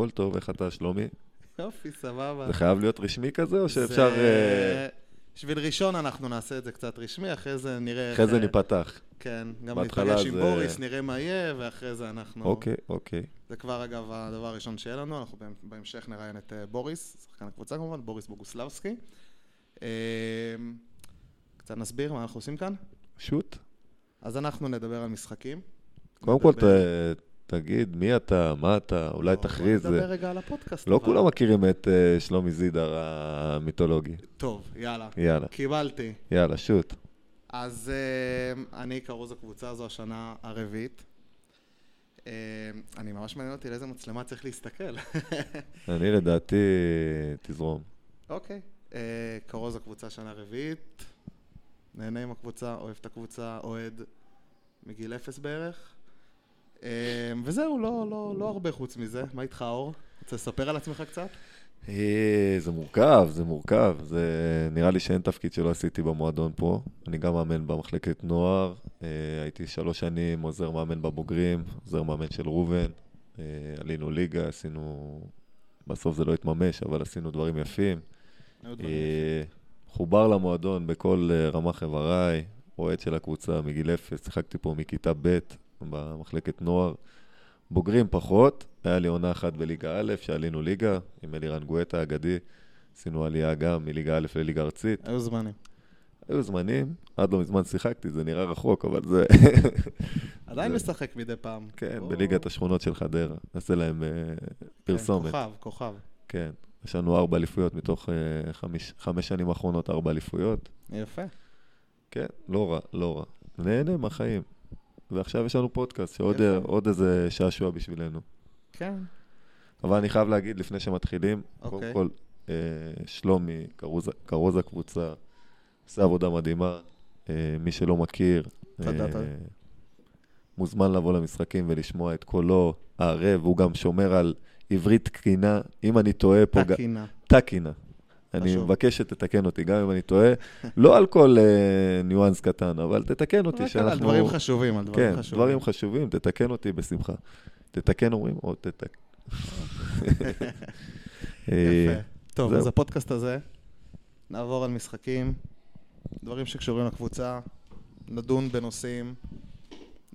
הכל טוב, איך אתה, שלומי? יופי, סבבה. זה חייב להיות רשמי כזה, או שאפשר... זה- אה, בשביל ראשון אנחנו נעשה את זה קצת רשמי, אחרי זה נראה... אחרי זה ניפתח. כן, גם ניפגש עם זה- בוריס, נראה מה יהיה, ואחרי זה אנחנו... אוקיי, אוקיי. זה כבר, אגב, הדבר הראשון שיהיה לנו, אנחנו בהמ- בהמשך נראיין את אה, בוריס, שחקן הקבוצה כמובן, בוריס בוגוסלבסקי. אה, קצת נסביר מה אנחנו עושים כאן. שוט. אז אנחנו נדבר על משחקים. קודם כל, נדבר- ת- תגיד מי אתה, מה אתה, אולי בוא תכריז. נדבר אה, רגע על הפודקאסט. לא. כולם מכירים את אה, שלומי זידר המיתולוגי. טוב, יאללה. יאללה, קיבלתי. יאללה, שוט. אז אה, אני כרוז הקבוצה הזו השנה הרביעית. אה, אני ממש מעניין אותי לאיזה מצלמה צריך להסתכל. אני לדעתי, תזרום. אוקיי. אה, כרוז הקבוצה שנה רביעית. נהנה עם הקבוצה, אוהב את הקבוצה, אוהד מגיל אפס בערך. אה, וזהו, לא, לא, לא הרבה חוץ מזה. מה איתך, אור? רוצה לספר על עצמך קצת? אה, זה מורכב, זה מורכב. זה נראה לי שאין תפקיד שלא עשיתי במועדון פה. אני גם מאמן במחלקת נוער. אה, הייתי שלוש שנים עוזר מאמן בבוגרים, עוזר מאמן של ראובן. אה, עלינו ליגה, עשינו... בסוף זה לא התממש, אבל עשינו דברים יפים. חובר למועדון בכל רמ"ח איבריי, אוהד של הקבוצה מגיל אפס, שיחקתי פה מכיתה ב' במחלקת נוער. בוגרים פחות, היה לי עונה אחת בליגה א', שעלינו ליגה, עם אלירן גואטה האגדי, עשינו עלייה גם מליגה א' לליגה ארצית. היו זמנים. היו זמנים, עד לא מזמן שיחקתי, זה נראה רחוק, אבל זה... עדיין משחק מדי פעם. כן, בליגת השכונות של חדרה. נעשה להם אה, כן, פרסומת. כוכב, כוכב. כן, יש לנו ארבע אליפויות מתוך אה, חמיש- חמש שנים האחרונות, ארבע אליפויות. יפה. כן, לא רע, לא רע. נהנה מהחיים. ועכשיו יש לנו פודקאסט, שעוד יפה. עוד איזה שעשוע בשבילנו. כן. אבל אני חייב להגיד, לפני שמתחילים, קודם אוקיי. כל, אה, שלומי, כרוז- הקבוצה, עושה עבודה מדהימה. אה, מי שלא מכיר, תודה, אה, תודה. מוזמן לבוא למשחקים ולשמוע את קולו הערב, הוא גם שומר על עברית תקינה. אם אני טועה פה... ג- תקינה. אני. מבקש שתתקן אותי, גם אם אני טועה. לא על כל אה, ניואנס קטן, אבל תתקן אותי, רק על דברים חשובים, על דברים כן, חשובים. דברים חשובים, תתקן אותי בשמחה. תתקן אומרים, או תתק... אה, יפה. טוב, זהו. אז הפודקאסט הזה, נעבור על משחקים, דברים שקשורים לקבוצה, נדון בנושאים,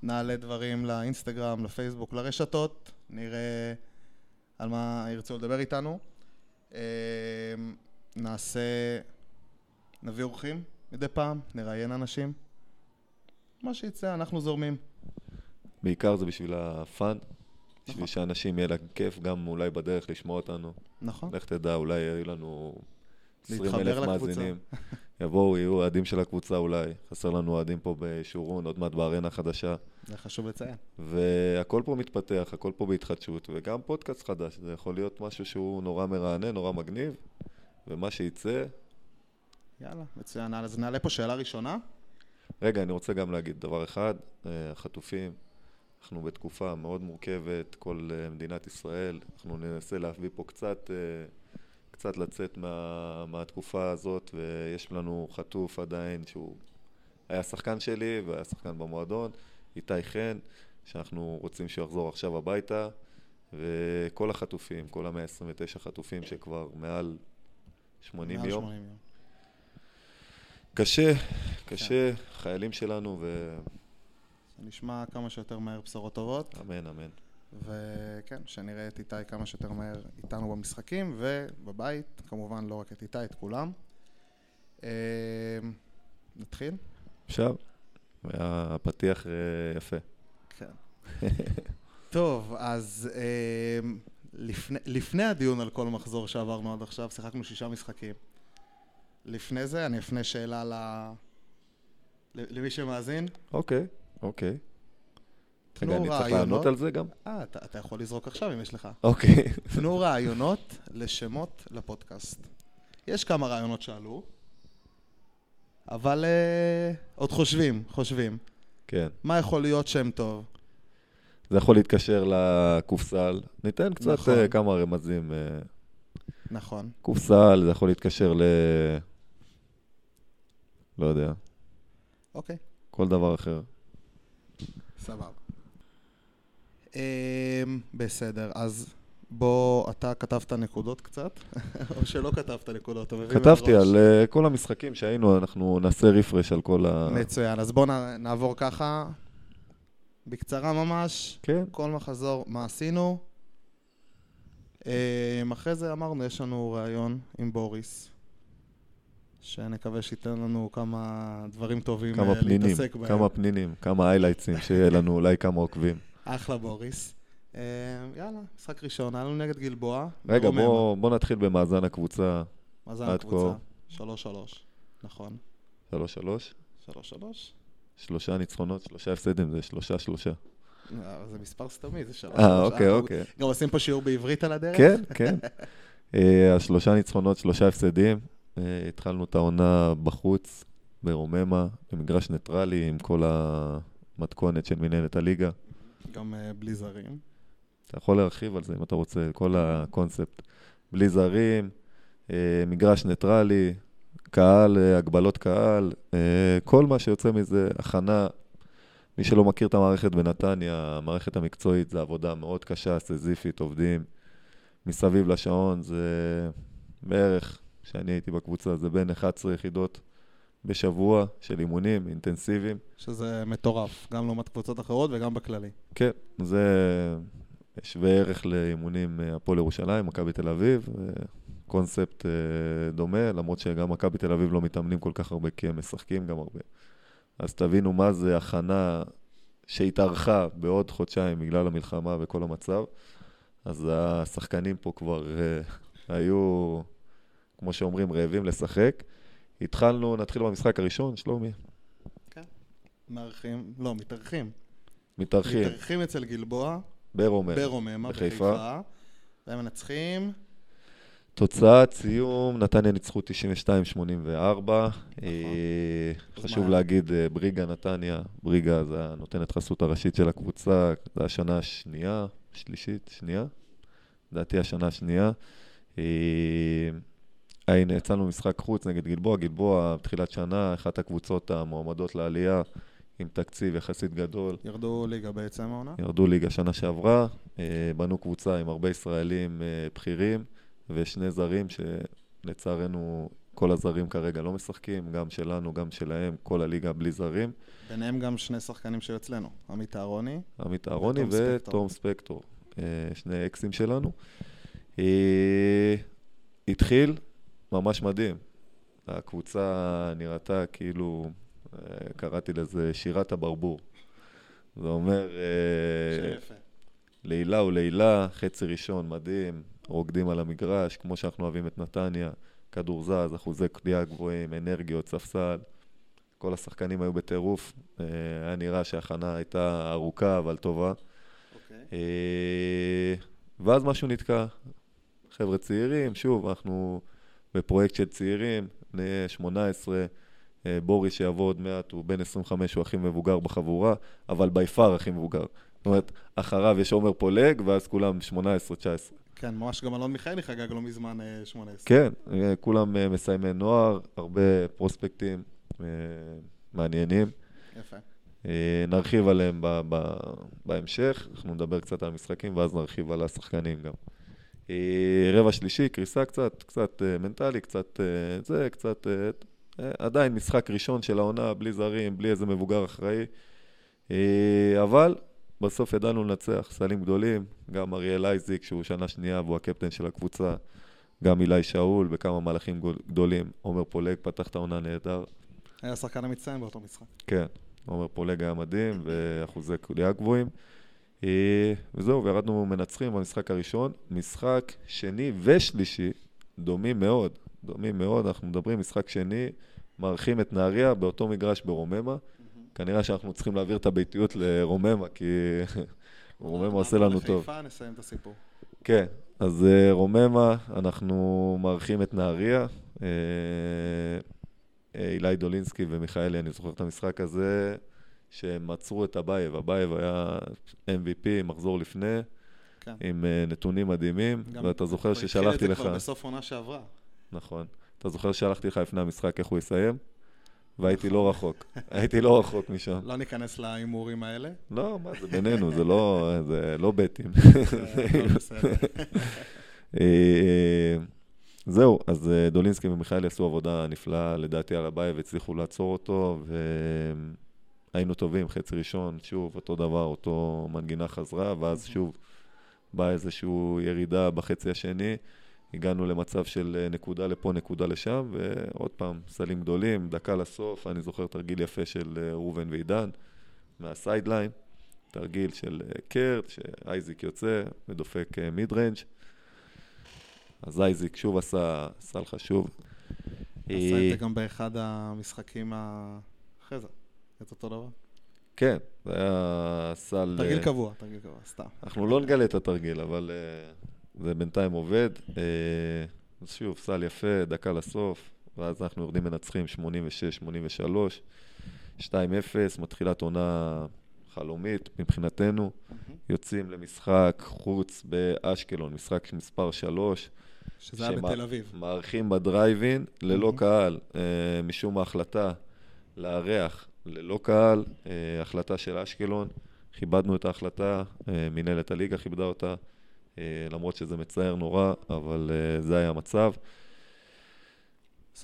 נעלה דברים לאינסטגרם, לפייסבוק, לרשתות, נראה על מה ירצו לדבר איתנו. נעשה, נביא אורחים מדי פעם, נראיין אנשים. מה שיצא, אנחנו זורמים. בעיקר זה בשביל הפאן, בשביל נכון. שאנשים יהיה להם כיף, גם אולי בדרך לשמוע אותנו. נכון? לך תדע, אולי יהיו לנו 20 להתחבר אלף. מאזינים. יבואו, יהיו אוהדים של הקבוצה אולי. חסר לנו אוהדים פה בשורון, עוד מעט בארנה חדשה. זה חשוב לציין. והכל פה מתפתח, הכל פה בהתחדשות, וגם פודקאסט חדש. זה יכול להיות משהו שהוא נורא מרענן, נורא מגניב, ומה שיצא... יאללה, מצוין. אז נעלה פה שאלה ראשונה. רגע, אני רוצה גם להגיד דבר אחד, אה, החטופים, אנחנו בתקופה מאוד מורכבת, כל אה, מדינת ישראל, אנחנו ננסה להביא פה קצת, אה, קצת לצאת מה, מהתקופה הזאת, ויש לנו חטוף עדיין שהוא היה שחקן שלי והיה שחקן במועדון, איתי חן, שאנחנו רוצים שהוא יחזור עכשיו הביתה, וכל החטופים, כל ה-129 חטופים שכבר מעל 80 מעל יום. 80 יום. קשה, קשה, חיילים שלנו, ו... נשמע כמה שיותר מהר בשורות טובות, אמן, אמן. וכן, שנראה את איתי כמה שיותר מהר איתנו במשחקים ובבית, כמובן לא רק את איתי, את כולם. אה, נתחיל? אפשר? היה פתיח אה, יפה. כן. טוב, אז אה, לפני, לפני הדיון על כל מחזור שעברנו עד עכשיו, שיחקנו שישה משחקים. לפני זה, אני אפנה שאלה ל... למי שמאזין. אוקיי, אוקיי. תנו רגע, אני צריך. לענות על זה גם? אה, אתה, אתה יכול לזרוק עכשיו אם יש לך. אוקיי. תנו רעיונות לשמות לפודקאסט. יש כמה רעיונות שעלו, אבל אה, עוד חושבים, חושבים. כן. מה יכול להיות שם טוב? זה יכול להתקשר לקופסל. ניתן קצת נכון. אה, כמה רמזים. אה, נכון. קופסל, זה יכול להתקשר ל... לא יודע, אוקיי, כל דבר אחר. סבבה. אמ, בסדר, אז בוא, אתה כתבת נקודות קצת, או שלא כתבת נקודות, אתה מבין? כתבתי. על אה, כל המשחקים שהיינו, אנחנו נעשה רפרש על כל ה... מצוין, אז בואו נעבור ככה, בקצרה ממש, כן, כל מחזור, מה עשינו. אה, אחרי זה אמרנו, יש לנו ראיון עם בוריס, שנקווה שייתן לנו כמה דברים טובים כמה אה, פנינים, להתעסק בהם. כמה פנינים, כמה היילייטסים, שיהיה לנו אולי כמה עוקבים. אחלה בוריס. אה, יאללה, משחק ראשון, היה לנו נגד גלבוע. רגע, ברוממה. בוא בוא נתחיל במאזן הקבוצה מאזן הקבוצה? כה. שלוש שלוש, נכון. 3-3, שלוש שלוש? שלושה ניצחונות, שלושה הפסדים, זה שלושה שלושה. אה, זה מספר סתמי, זה שלוש אה, שלוש. אוקיי, אנחנו אוקיי. גם עושים פה שיעור בעברית על הדרך? כן, כן. אה, אז שלושה ניצחונות, שלושה הפסדים. אה, התחלנו את העונה בחוץ, ברוממה, במגרש ניטרלי, עם כל המתכונת של מנהלת הליגה. גם אה, בלי זרים. אתה יכול להרחיב על זה אם אתה רוצה, כל הקונספט. בלי זרים, אה, מגרש ניטרלי, קהל, אה, הגבלות קהל, אה, כל מה שיוצא מזה, הכנה. מי שלא מכיר את המערכת בנתניה, המערכת המקצועית זה עבודה מאוד קשה, סזיפית, עובדים מסביב לשעון, זה בערך, כשאני הייתי בקבוצה, זה בין 11 יחידות בשבוע של אימונים אינטנסיביים. שזה מטורף, גם לעומת קבוצות אחרות וגם בכללי. כן, זה שווה ערך לאימונים אה, הפועל ירושלים, מכבי תל אביב, קונספט אה, דומה, למרות שגם מכבי תל אביב לא מתאמנים כל כך הרבה, כי הם משחקים גם הרבה. אז תבינו מה זה הכנה שהתארכה בעוד חודשיים בגלל המלחמה וכל המצב. אז השחקנים פה כבר אה, היו, כמו שאומרים, רעבים לשחק. התחלנו, נתחיל במשחק הראשון, שלומי. מארחים, לא, מתארחים. מתארחים מתארחים אצל גלבוע, ברומם. בחיפה. בחיפה. והם מנצחים, תוצאת סיום, נתניה ניצחו 92-84. אה, אז חשוב? להגיד, אה, בריגה נתניה, בריגה זה הנותנת חסות הראשית של הקבוצה, זו השנה השנייה, שלישית, שנייה? לדעתי השנה השנייה. אה, הנה, יצאנו משחק חוץ נגד גלבוע, גלבוע בתחילת שנה, אחת הקבוצות המועמדות לעלייה, עם תקציב יחסית גדול. ירדו ליגה בעצם העונה. ירדו ליגה שנה שעברה, אה, בנו קבוצה עם הרבה ישראלים אה, בכירים ושני זרים שלצערנו כל הזרים כרגע לא משחקים, גם שלנו, גם שלהם, כל הליגה בלי זרים. ביניהם גם שני שחקנים שהיו אצלנו, עמית אהרוני. עמית אהרוני ותום ספקטור. אה, שני אקסים שלנו. אה, התחיל ממש מדהים. הקבוצה נראתה כאילו, אה, קראתי לזה שירת הברבור. זה אומר... לעילה ולעילה, חצי ראשון מדהים, רוקדים על המגרש, כמו שאנחנו אוהבים את נתניה, כדור זז, אחוזי קליעה גבוהים, אנרגיות, ספסל. כל השחקנים היו בטירוף. אה, היה נראה שההכנה הייתה ארוכה אבל טובה. אוקיי. אה, ואז משהו נתקע. חבר'ה צעירים, שוב, אנחנו בפרויקט של צעירים, בני 18, אה, בוריס שיבוא עוד מעט, הוא בן 25, הוא הכי מבוגר בחבורה, אבל בי פאר הכי מבוגר. זאת אומרת, אחריו יש עומר פולג, ואז כולם 18-19. כן, ממש גם אלון מיכאלי חגג לא מזמן אה, 18. כן, אה, כולם אה, מסיימי נוער, הרבה פרוספקטים אה, מעניינים. יפה. אה, נרחיב עליהם ב- ב- בהמשך, אנחנו נדבר קצת על המשחקים ואז נרחיב על השחקנים גם. אה, רבע שלישי, קריסה קצת, קצת אה, מנטלי, קצת אה, זה, קצת... אה, אה, עדיין משחק ראשון של העונה, בלי זרים, בלי איזה מבוגר אחראי. אה, אבל בסוף ידענו לנצח, סלים גדולים, גם אריאל אייזיק, שהוא שנה שנייה והוא הקפטן של הקבוצה, גם אילי שאול בכמה מהלכים גדולים. עומר פולג פתח את העונה נהדר. היה השחקן המצטיין באותו משחק. כן, עומר פולג היה מדהים, ואחוזי קליעה גבוהים. אה, וזהו, וירדנו מנצחים במשחק הראשון. משחק שני ושלישי, דומים מאוד, דומים מאוד. אנחנו מדברים, משחק שני, מארחים את נהריה באותו מגרש ברוממה. כנראה שאנחנו צריכים להעביר את הביתיות לרוממה, כי רוממה עושה לנו טוב. לחיפה נסיים את הסיפור. כן, אז אה, רוממה, אנחנו מארחים את נהריה. אה, אה, אילי דולינסקי ומיכאלי, אני זוכר את המשחק הזה, שהם עצרו את אבייב. אבייב היה MVP מחזור לפני, כן. עם נתונים מדהימים, ואתה זוכר הוא התחיל ששלחתי את זה לך... כבר בסוף עונה שעברה. נכון. אתה זוכר ששלחתי לך לפני המשחק איך הוא יסיים? והייתי לא רחוק. הייתי לא רחוק משם. לא ניכנס להימורים האלה. לא, מה זה בינינו, זה לא, זה לא בטים. הכל בסדר. אה, זהו, אז אה, דולינסקי ומיכאלי עשו עבודה נפלאה, לדעתי, על הבית, והצליחו לעצור אותו, והיינו טובים, חצי ראשון, שוב, אותו דבר, אותו מנגינה חזרה, ואז שוב באה איזושהי ירידה בחצי השני. הגענו למצב של אה, נקודה לפה, נקודה לשם, ועוד פעם, סלים גדולים, דקה לסוף, אני זוכר תרגיל יפה של אה, ראובן ועידן, מה sideline, תרגיל של אה, קרט, שאייזיק יוצא ודופק mid range. אז אייזיק שוב עשה סל חשוב. עשה את זה גם באחד המשחקים אחרי זה. את אותו דבר. כן, זה היה סל... תרגיל קבוע, תרגיל קבוע, סתם. אנחנו לא נגלה את התרגיל, אבל זה בינתיים עובד. אה, אז שוב, סל יפה, דקה לסוף, ואז אנחנו יורדים מנצחים 86-83, 2-0, מתחילת עונה חלומית מבחינתנו. יוצאים למשחק חוץ באשקלון, משחק מספר 3. שזה היה בתל אביב. מארחים בדרייבין ללא מהמם. קהל, אה, משום ההחלטה לארח ללא קהל, אה, החלטה של אשקלון, כיבדנו את ההחלטה, אה, מנהלת הליגה כיבדה אותה, אה, למרות שזה מצער נורא, אבל אה, זה היה המצב.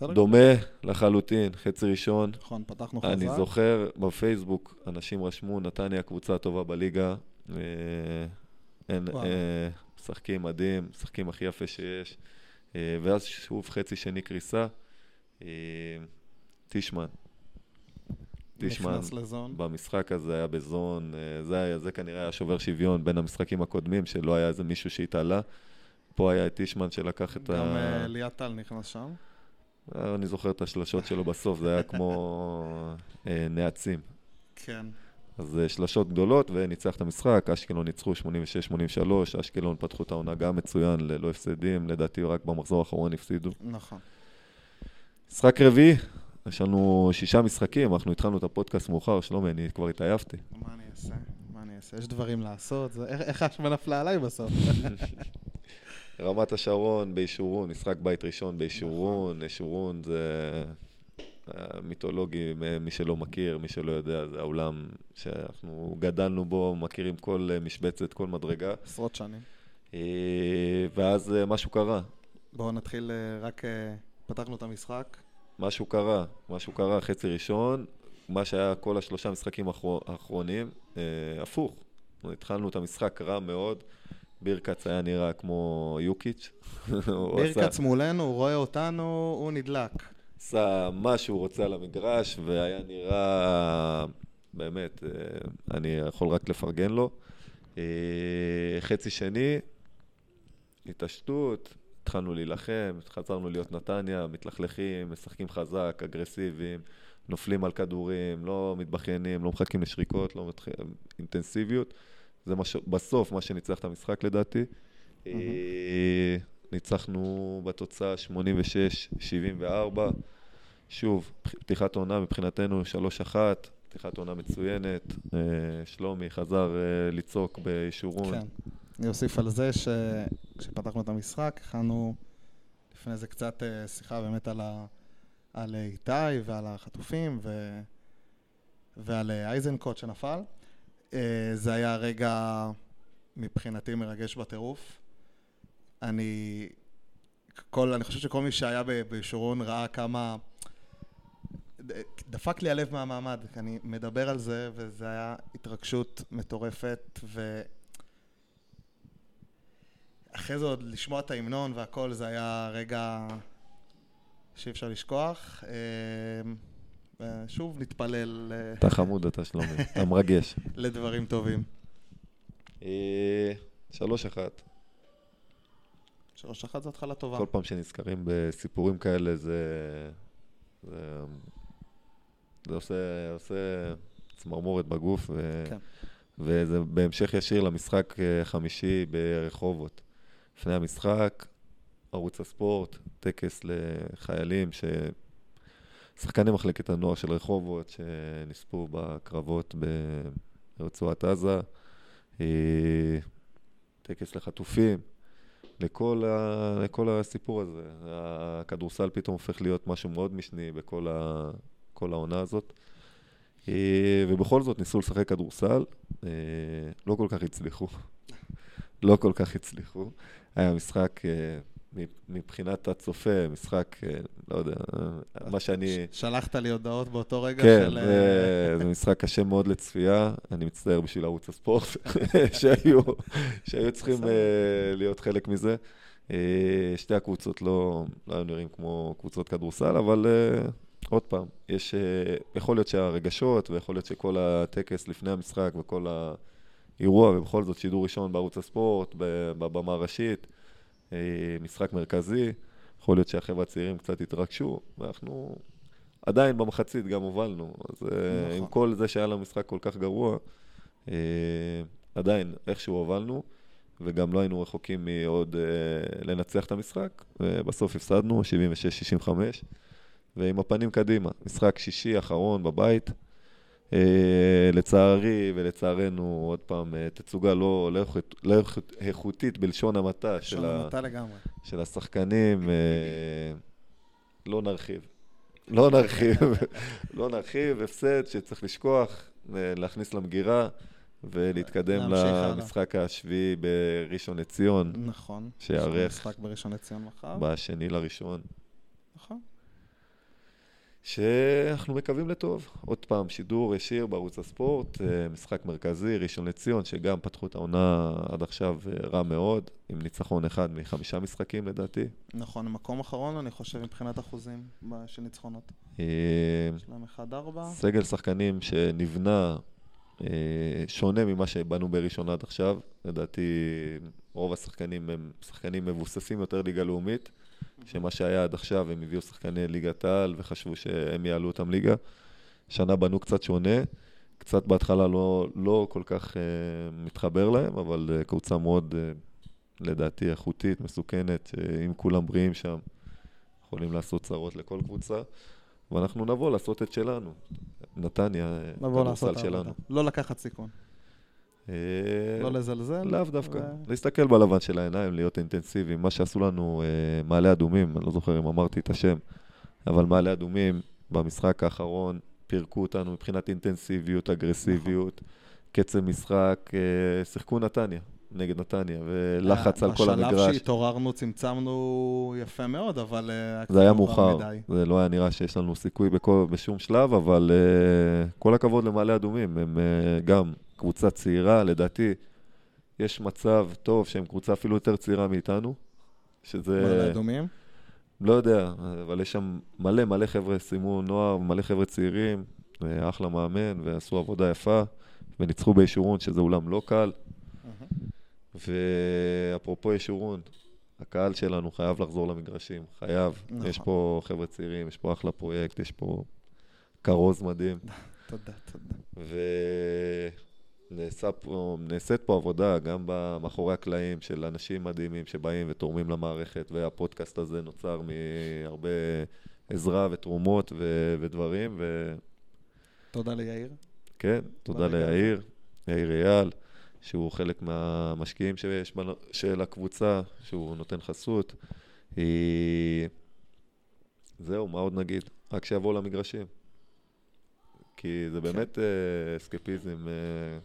דומה לחלוטין, חצי ראשון, נכון, פתחנו חזק. אני זוכר בפייסבוק, אנשים רשמו, נתניה הקבוצה הטובה בליגה. אה, אין. אה, משחקים מדהים, משחקים הכי יפה שיש. אה, ואז שוב חצי שני קריסה. אה, טישמן. לזון. במשחק הזה היה בזון, אה, זה, היה, זה כנראה היה שובר שוויון בין המשחקים הקודמים, שלא היה איזה מישהו שהתעלה. פה היה את טישמן שלקח את גם ה... אה, ליאת טל נכנס שם. אה, אני זוכר את השלשות שלו בסוף, זה היה כמו נעצים. כן. אז שלשות גדולות וניצח את המשחק, אשקלון ניצחו 86-83, אשקלון פתחו את העונה גם מצוין, ללא הפסדים, לדעתי רק במחזור האחרון הפסידו. נכון. משחק רביעי, יש לנו שישה משחקים, אנחנו התחלנו את הפודקאסט מאוחר, שלומי, אני כבר התעייפתי. מה אני אעשה? מה אני אעשה? יש דברים לעשות. זה- איך- האשמה נפלה עליי בסוף? רמת השרון באישורון, משחק בית ראשון באישורון, אישורון זה אה, מיתולוגי, מי שלא מכיר, מי שלא יודע, זה האולם שאנחנו גדלנו בו, מכירים כל אה, משבצת, כל מדרגה. עשרות שנים. אה, ואז משהו קרה, בואו נתחיל רק... פתחנו את המשחק. משהו קרה, משהו קרה, חצי ראשון, מה שהיה כל השלושה משחקים האחרו- האחרונים, אה, הפוך. התחלנו את המשחק רע מאוד, בירקץ היה נראה כמו יוקיץ'. בירקץ מולנו, הוא רואה אותנו, הוא נדלק. עשה מה שהוא רוצה על המגרש, והיה נראה, באמת, אה, אני יכול רק לפרגן לו. אה, חצי שני, התעשתות, התחלנו להילחם, חזרנו להיות נתניה, מתלכלכים, משחקים חזק, אגרסיביים, נופלים על כדורים, לא מתבכיינים, לא מחכים לשריקות, לא מתח... אינטנסיביות. זה מה ש... בסוף מה שניצח את המשחק לדעתי. אה, ניצחנו בתוצאה 86-74. שוב, פתיחת עונה מבחינתנו 3-1, פתיחת עונה מצוינת. אה, שלומי חזר אה, לצעוק באישורון. כן. אני אוסיף על זה שכשפתחנו את המשחק, הכנו לפני זה קצת אה, שיחה באמת על, ה... על איתי ועל החטופים ו... ועל אה, אייזנקוט שנפל. אה, זה היה רגע מבחינתי מרגש בטירוף. אני, כל, אני חושב שכל מי שהיה ב- בישורון ראה כמה... דפק לי הלב מהמעמד, אני מדבר על זה, וזה היה התרגשות מטורפת, ו... אחרי זה עוד לשמוע את ההמנון והכל, זה היה רגע שאי אפשר לשכוח. אה, ושוב נתפלל אה, אתה חמוד אתה שלומי, אתה מרגש. לדברים טובים. אה, 3-1. שלוש אחת זו התחלה טובה. כל פעם שנזכרים בסיפורים כאלה זה... זה, זה עושה, עושה צמרמורת בגוף, ו, כן. וזה בהמשך ישיר למשחק חמישי ברחובות. לפני המשחק, ערוץ הספורט, טקס לחיילים, ש... שחקני מחלקת הנוער של רחובות שנספו בקרבות ברצועת עזה, אה, טקס לחטופים. לכל, ה... לכל הסיפור הזה. הכדורסל פתאום הופך להיות משהו מאוד משני בכל ה... העונה הזאת. אה, ובכל זאת ניסו לשחק כדורסל, אה, לא כל כך הצליחו. לא כל כך הצליחו. היה משחק, אה, מבחינת הצופה, משחק, לא יודע, מה שאני... שלחת לי הודעות באותו רגע כן, של... כן, זה משחק קשה מאוד לצפייה. אני מצטער בשביל ערוץ הספורט, שהיו, שהיו צריכים להיות חלק מזה. שתי הקבוצות לא, לא היו נראים כמו קבוצות כדורסל, אבל עוד פעם, יש, אה, יכול להיות שהרגשות, ויכול להיות שכל הטקס לפני המשחק וכל האירוע, ובכל זאת שידור ראשון בערוץ הספורט, בבמה הראשית, אה, משחק מרכזי, יכול להיות שהחבר'ה הצעירים קצת התרגשו, ואנחנו עדיין במחצית גם הובלנו. אז אה, נכון. עם כל זה שהיה לנו משחק כל כך גרוע, עדיין איכשהו הובלנו. וגם לא היינו רחוקים מעוד לנצח את המשחק, ובסוף הפסדנו, 76-65. ועם הפנים קדימה. משחק שישי אחרון בבית. Uh, לצערי ולצערנו, עוד פעם, uh, תצוגה לא, לא, לא איכותית בלשון המעטה של, ה, של השחקנים, uh, לא נרחיב. לא נרחיב, לא נרחיב, הפסד שצריך לשכוח, להכניס למגירה ולהתקדם למשחק השביעי בראשון לציון. נכון. שיארך. משחק בראשון לציון מחר. בשני לראשון. שאנחנו מקווים לטוב. עוד פעם, שידור ישיר בערוץ הספורט, אה, משחק מרכזי, ראשון לציון, שגם פתחו את העונה עד עכשיו אה, רע מאוד, עם ניצחון אחד מחמישה משחקים לדעתי. נכון, מקום אחרון, אני חושב, מבחינת אחוזים של ניצחונות. אה, יש להם 1-4. סגל שחקנים שנבנה שונה ממה שבנו בראשון עד עכשיו. לדעתי, רוב השחקנים הם שחקנים מבוססים יותר ליגה לאומית. שמה שהיה עד עכשיו, הם הביאו שחקני ליגת העל וחשבו שהם יעלו אותם ליגה. שנה בנו קצת שונה, קצת בהתחלה לא, לא כל כך uh, מתחבר להם, אבל uh, קבוצה מאוד, uh, לדעתי, איכותית, מסוכנת, שאם כולם בריאים שם, יכולים לעשות צרות לכל קבוצה. ואנחנו נבוא לעשות את שלנו. נתניה, כדורסל שלנו. לא לקחת סיכון. אה, לא לזלזל? לאו דווקא. להסתכל בלבן של העיניים, להיות אינטנסיביים. מה שעשו לנו אה, מעלה אדומים, אני לא זוכר אם אמרתי את השם, אבל מעלה אדומים במשחק האחרון פירקו אותנו מבחינת אינטנסיביות, אגרסיביות, קצב משחק, אה, שיחקו נתניה. נגד נתניה, ולחץ על כל המגרש. בשלב שהתעוררנו צמצמנו יפה מאוד, אבל... זה היה מאוחר, זה לא היה נראה שיש לנו סיכוי בכל, בשום שלב, אבל uh, כל הכבוד למעלה אדומים, הם uh, גם קבוצה צעירה, לדעתי יש מצב טוב שהם קבוצה אפילו יותר צעירה מאיתנו, שזה... מעלה אדומים? לא יודע, אבל יש שם מלא מלא חבר'ה סיימו נוער, מלא חבר'ה צעירים, אחלה מאמן, ועשו עבודה יפה, וניצחו בישורון, שזה אולם לא קל. ואפרופו ישורון, הקהל שלנו חייב לחזור למגרשים, חייב. נכון. יש פה חבר'ה צעירים, יש פה אחלה פרויקט, יש פה כרוז מדהים. תודה, תודה. ונעשית פה עבודה גם מאחורי הקלעים של אנשים מדהימים שבאים ותורמים למערכת, והפודקאסט הזה נוצר מהרבה עזרה ותרומות ו- ודברים. ו... תודה ליאיר. כן, תודה ליאיר, יאיר אייל. שהוא חלק מהמשקיעים שיש של הקבוצה, שהוא נותן חסות. זהו, מה עוד נגיד? רק שיבואו למגרשים. כי זה. באמת אה, אסקפיזם, אה,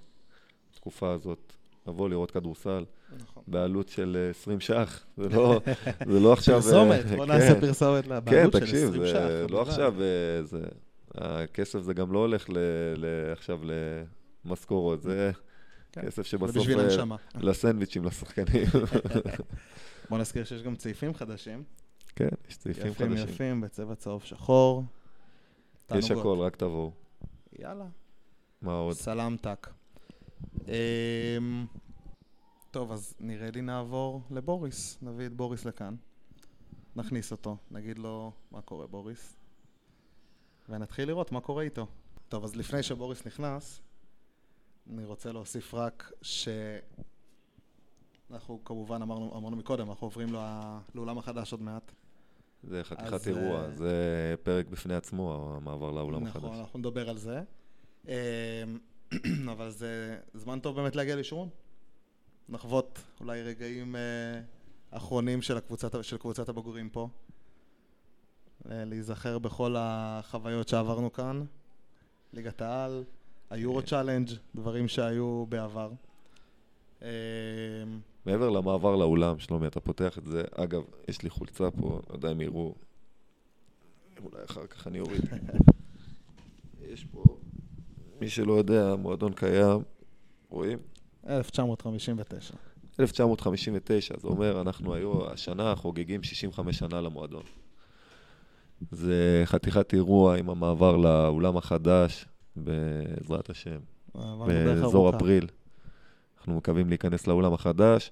תקופה הזאת. לבוא לראות כדורסל, נכון. בעלות של 20 ש"ח, זה לא, זה לא עכשיו... פרסומת, בוא כן. נעשה פרסומת כן, בעלות של 20 ש"ח. כן, תקשיב, זה לא עכשיו, זה, הכסף זה גם לא הולך ל, ל, עכשיו למשכורות, זה כן. כסף שבסוף... אה, לסנדוויצ'ים, לשחקנים. בוא נזכיר שיש גם צעיפים חדשים. כן, יש צעיפים חדשים. יפים יפים, בצבע צהוב שחור. יש הכל, רק תבואו. יאללה. מה עוד? סלאם טאק. אמ, טוב, אז נראה לי נעבור לבוריס. נביא את בוריס לכאן. נכניס אותו, נגיד לו מה קורה בוריס. ונתחיל לראות מה קורה איתו. טוב, אז לפני שבוריס נכנס, אני רוצה להוסיף רק שאנחנו כמובן אמרנו, אמרנו מקודם, אנחנו עוברים לא, לאולם החדש עוד מעט. זה חתיכת אז, אירוע, uh, זה פרק בפני עצמו, המעבר לאולם נכון, החדש. נכון, אנחנו נדבר על זה. אבל זה זמן טוב באמת להגיע לישורון. נחוות אולי רגעים אה, אחרונים של, הקבוצת, של קבוצת הבוגרים פה. ל- להיזכר בכל החוויות שעברנו כאן. ליגת העל, היורו כן. צ'אלנג', דברים שהיו בעבר. אה, מעבר למעבר לאולם, שלומי, אתה פותח את זה. אגב, יש לי חולצה פה, לא יודע אם יראו. אולי אחר כך אני אוריד. יש פה, מי שלא יודע, מועדון קיים, רואים? 1959. 1959, זה אומר, אנחנו היום, השנה חוגגים 65 שנה למועדון. זה חתיכת אירוע עם המעבר לאולם החדש, בעזרת השם, באזור. אפריל. אנחנו מקווים להיכנס לאולם החדש,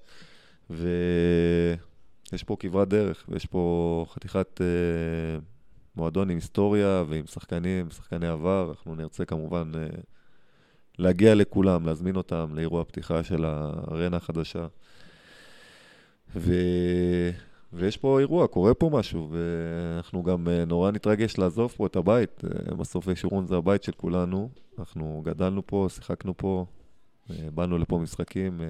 ויש פה כברת דרך, ויש פה חתיכת אה, מועדון עם היסטוריה ועם שחקנים, שחקני עבר. אנחנו נרצה כמובן אה, להגיע לכולם, להזמין אותם לאירוע הפתיחה של הארנה החדשה. ו... ויש פה אירוע, קורה פה משהו, ואנחנו גם אה, נורא נתרגש לעזוב פה את הבית. אה, בסוף ישורון זה הבית של כולנו. אנחנו גדלנו פה, שיחקנו פה, באנו לפה משחקים,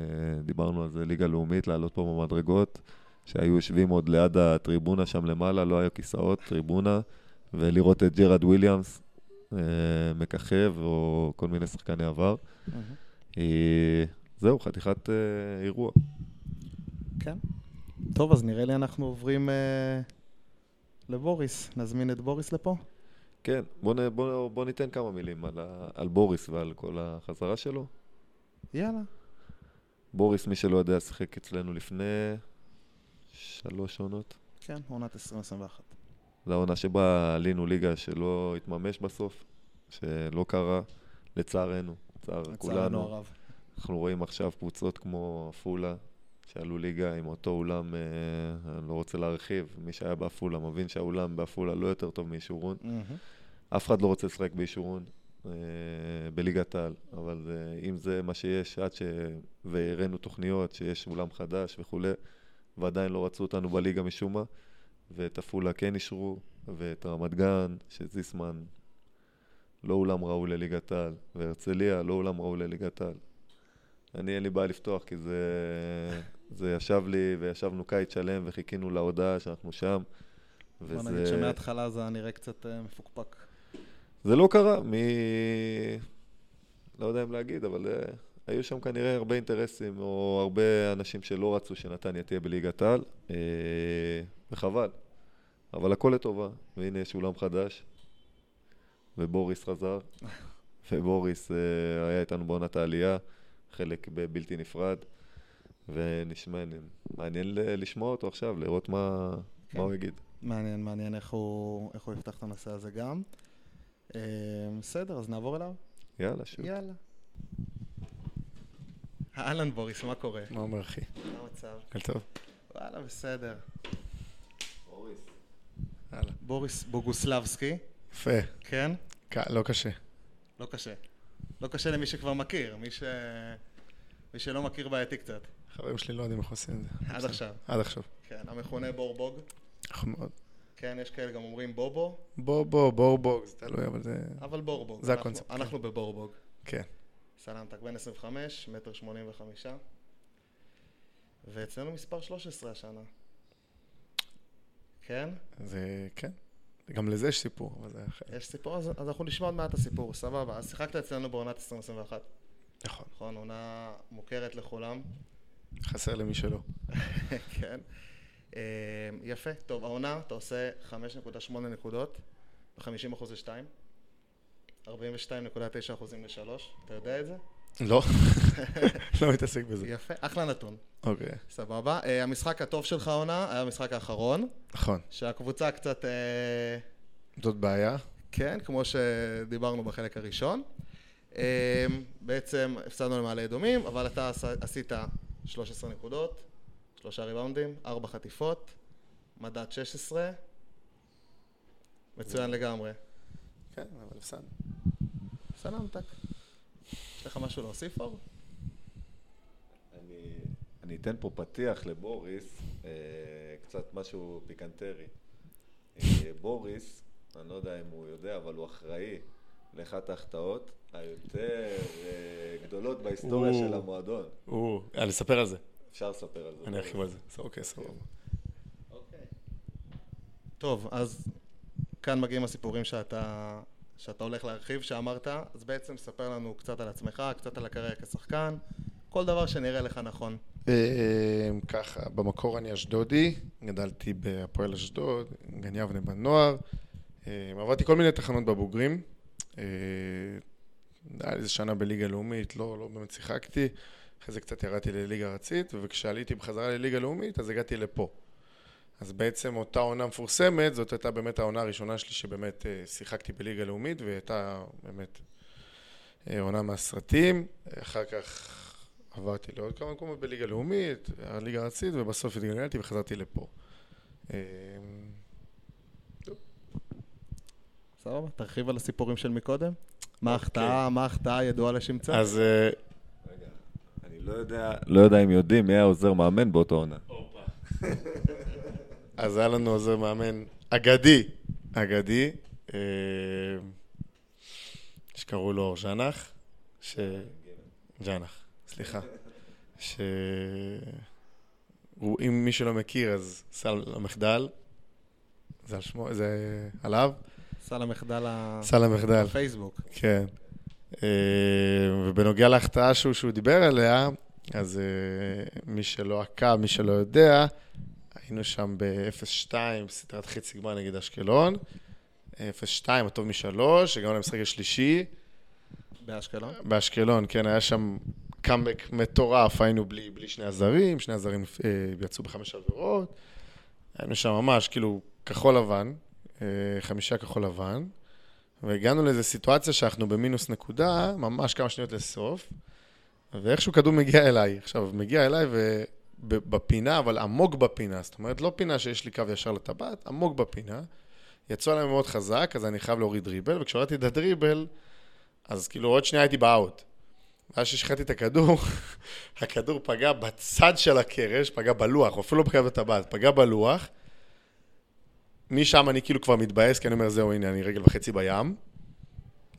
דיברנו על זה, ליגה לאומית, לעלות פה במדרגות, שהיו יושבים עוד ליד הטריבונה שם למעלה, לא היו כיסאות, טריבונה, ולראות את ג'רד וויליאמס אה, מככב, או כל מיני שחקני עבר. אה, זהו, חתיכת אה, אירוע. כן. טוב, אז נראה לי אנחנו עוברים אה, לבוריס. נזמין את בוריס לפה? כן, בוא, נ, בוא, בוא ניתן כמה מילים על, ה, על בוריס ועל כל החזרה שלו. יאללה. בוריס, מי שלא יודע, שיחק אצלנו לפני שלוש עונות. כן, עונת 2021. זו העונה שבה עלינו ליגה שלא התממש בסוף, שלא קרה, לצערנו, לצער לצערנו כולנו. הרב. אנחנו רואים עכשיו קבוצות כמו עפולה, שעלו ליגה עם אותו אולם, אה, אני לא רוצה להרחיב, מי שהיה בעפולה מבין שהאולם בעפולה לא יותר טוב מישורון. מהמם. אף אחד לא רוצה לשחק בישורון, אה, בליגת העל, אבל אה, אם זה מה שיש, עד ש... והראינו תוכניות שיש אולם חדש וכולי, ועדיין לא רצו אותנו בליגה משום מה, ואת עפולה כן אישרו, ואת רמת גן, שזיסמן לא אולם ראוי לליגת העל, והרצליה לא אולם ראוי לליגת העל. אני אין לי בעיה לפתוח, כי זה, זה ישב לי, וישבנו קיץ שלם, וחיכינו להודעה שאנחנו שם. בוא נגיד שמההתחלה זה היה נראה קצת אה, מפוקפק. זה לא קרה, מ... לא יודע אם להגיד, אבל uh, היו שם כנראה הרבה אינטרסים, או הרבה אנשים שלא רצו שנתניה תהיה בליגת העל, uh, וחבל. אבל הכל לטובה, והנה יש אולם חדש, ובוריס חזר, ובוריס uh, היה איתנו בעונת העלייה, חלק בלתי נפרד, ונשמע, מעניין לשמוע אותו עכשיו, לראות מה, כן. מה הוא יגיד. מעניין, מעניין איך הוא, איך הוא יפתח את הנושא הזה גם. אה, בסדר, אז נעבור אליו? יאללה, שוב. יאללה. אהלן בוריס, מה קורה? מה אומר אחי? מה המצב? הכל טוב? וואלה, בסדר. יאללה. בוריס בוגוסלבסקי, יפה. כן? ק- לא קשה. לא קשה. לא קשה למי שכבר מכיר, מי, ש... מי שלא מכיר בעייתי קצת, חברים שלי לא יודעים איך עושים את זה. עד. עכשיו. עד עכשיו. כן, המכונה בורבוג. נכון מאוד. כן, יש כאלה גם אומרים בובו, בוא בוא בור בוג, זה תלוי, אבל זה... אבל בורבוג. זה אנחנו- הקונספט, כן. אנחנו בבורבוג. כן. סלמתק בן 25, מטר 85. ואצלנו מספר 13 השנה. כן? זה... כן. גם לזה יש סיפור, אבל זה אחר. יש סיפור, אז, אז אנחנו נשמע עוד מעט את הסיפור, סבבה. אז שיחקת אצלנו בעונת 2021, נכון. נכון? עונה מוכרת לכולם. חסר למי שלא. כן. אה, יפה. טוב, העונה, אתה עושה 5.8 נקודות, ו-50% ל-2, 42.9% ל-3, אתה יודע את זה? לא. לא מתעסק בזה. יפה, אחלה נתון. אוקיי. סבבה. אה, המשחק הטוב שלך העונה היה המשחק האחרון, נכון. שהקבוצה קצת, אה, זאת בעיה. כן, כמו שדיברנו בחלק הראשון. אה, בעצם הפסדנו למעלה אדומים, אבל אתה עש- עשית 13 נקודות, שלושה ריבאונדים, ארבע חטיפות, מדד 16. מצוין לגמרי. כן, אבל הפסדנו. סלמתק. יש לך משהו להוסיף, אור? אני, אני אתן פה פתיח לבוריס, אה, קצת משהו פיקנטרי. אה, בוריס, אני לא יודע אם הוא יודע, אבל הוא אחראי לאחת ההחטאות היותר אה, גדולות בהיסטוריה או. של המועדון. או, אה, לספר על זה. אפשר לספר על זה. אני ארחיב על זה. אוקיי, סבבה. טוב, אז כאן מגיעים הסיפורים שאתה, שאתה הולך להרחיב, שאמרת, אז בעצם ספר לנו קצת על עצמך, קצת על הקריירה כשחקן, כל דבר שנראה לך נכון. אה, ככה, במקור אני אשדודי, גדלתי בהפועל אשדוד, גן יבנה בנוער, אה, עברתי כל מיני תחנות בבוגרים. אה, היה לי איזה שנה בליגה לאומית, לא, לא באמת שיחקתי. אחרי זה קצת ירדתי לליגה ארצית, וכשעליתי בחזרה לליגה לאומית, אז הגעתי לפה. אז בעצם אותה עונה מפורסמת, זאת הייתה באמת העונה הראשונה שלי שבאמת אה, שיחקתי בליגה לאומית, והייתה באמת אה, עונה מהסרטים. אחר כך עברתי לעוד כמה מקומות בליגה לאומית, הליגה הארצית, ובסוף התגלגלתי וחזרתי לפה. אה, סבבה, תרחיב על הסיפורים של מקודם. מה אוקיי. ההחטאה, מה ההחטאה הידועה לשמצה? אז רגע, אני לא יודע, לא יודע אם יודעים מי היה עוזר מאמן באותו עונה. אז היה לנו עוזר מאמן אגדי, אגדי, אה, שקראו לו אור ז'נח, ש... ג'נח, סליחה. ש... הוא, אם מי שלא מכיר, אז סל המחדל, זה על שמו, זה עליו, סל המחדל ה- סל המחדל. בפייסבוק. כן. אה, ובנוגע להחטאה שהוא, שהוא דיבר עליה, אז אה, מי שלא עקב, מי שלא יודע, היינו שם ב-0-2, סדרת חצי גמר נגד אשקלון. 0-2, הטוב משלוש, הגענו למשחק השלישי. באשקלון. באשקלון, כן, היה שם קאמבק מטורף, היינו בלי, בלי שני הזרים, שני הזרים אה, יצאו בחמש עבירות. היינו שם ממש, כאילו, כחול לבן, אה, חמישה כחול לבן, והגענו לאיזו סיטואציה שאנחנו במינוס נקודה, ממש כמה שניות לסוף, ואיכשהו כדור מגיע אליי. עכשיו, מגיע אליי ובפינה, אבל עמוק בפינה, זאת אומרת, לא פינה שיש לי קו ישר לטבעת, עמוק בפינה. יצאו עליי מאוד חזק, אז אני חייב להוריד דריבל, וכשהורדתי את הדריבל, אז כאילו עוד שנייה הייתי באאוט. ואז כששחטתי את הכדור, הכדור פגע בצד של הקרש, פגע בלוח, אפילו לא פגע בטבעת, פגע בלוח. משם אני כאילו כבר מתבאס, כי אני אומר, זהו, הנה, אני רגל וחצי בים.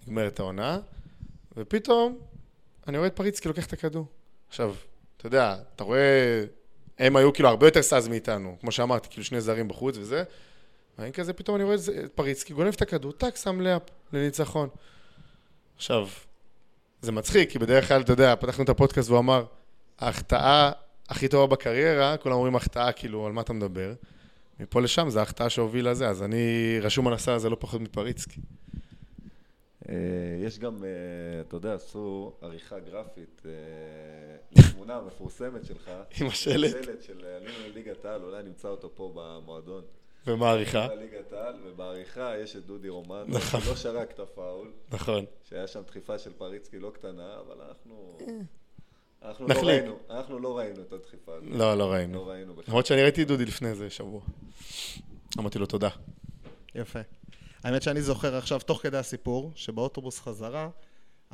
נגמרת העונה. ופתאום, אני רואה את פריצקי לוקח את הכדור. עכשיו, יודע, אתה רואה, הם היו כאילו הרבה יותר סאז מאיתנו. כמו שאמרתי, כאילו שני זרים בחוץ וזה. ואני כזה, פתאום אני רואה את פריצקי, גונב את הכדור, טאק, שם לאפ, לניצחון. עכשיו, זה מצחיק, כי בדרך כלל, אתה יודע, פתחנו את הפודקאסט והוא אמר, ההחטאה הכי טובה בקריירה, כולם אומרים החטאה, כאילו, על מה אתה מדבר? מפה לשם זה ההחטאה שהובילה זה, אז אני רשום על הסל הזה לא פחות מפריצקי. אה, יש גם, אה, אתה יודע, עשו עריכה גרפית אה, לתמונה המפורסמת שלך. עם השלט. שלט של עלינו לליגת העל, אולי נמצא אותו פה במועדון. ומעריכה. ליגת העל, ובעריכה יש את דודי רומן, נכון. שלא שרק את הפאול, נכון. שהיה שם דחיפה של פריצקי לא קטנה, אבל אנחנו... אנחנו לא נחליק. ראינו, אנחנו לא ראינו את הדחיפה הזאת. לא, לא ראינו. לא ראינו בכלל. למרות שאני ראיתי דודי לפני איזה שבוע. אמרתי לו תודה. יפה. האמת שאני זוכר עכשיו, תוך כדי הסיפור, שבאוטובוס חזרה,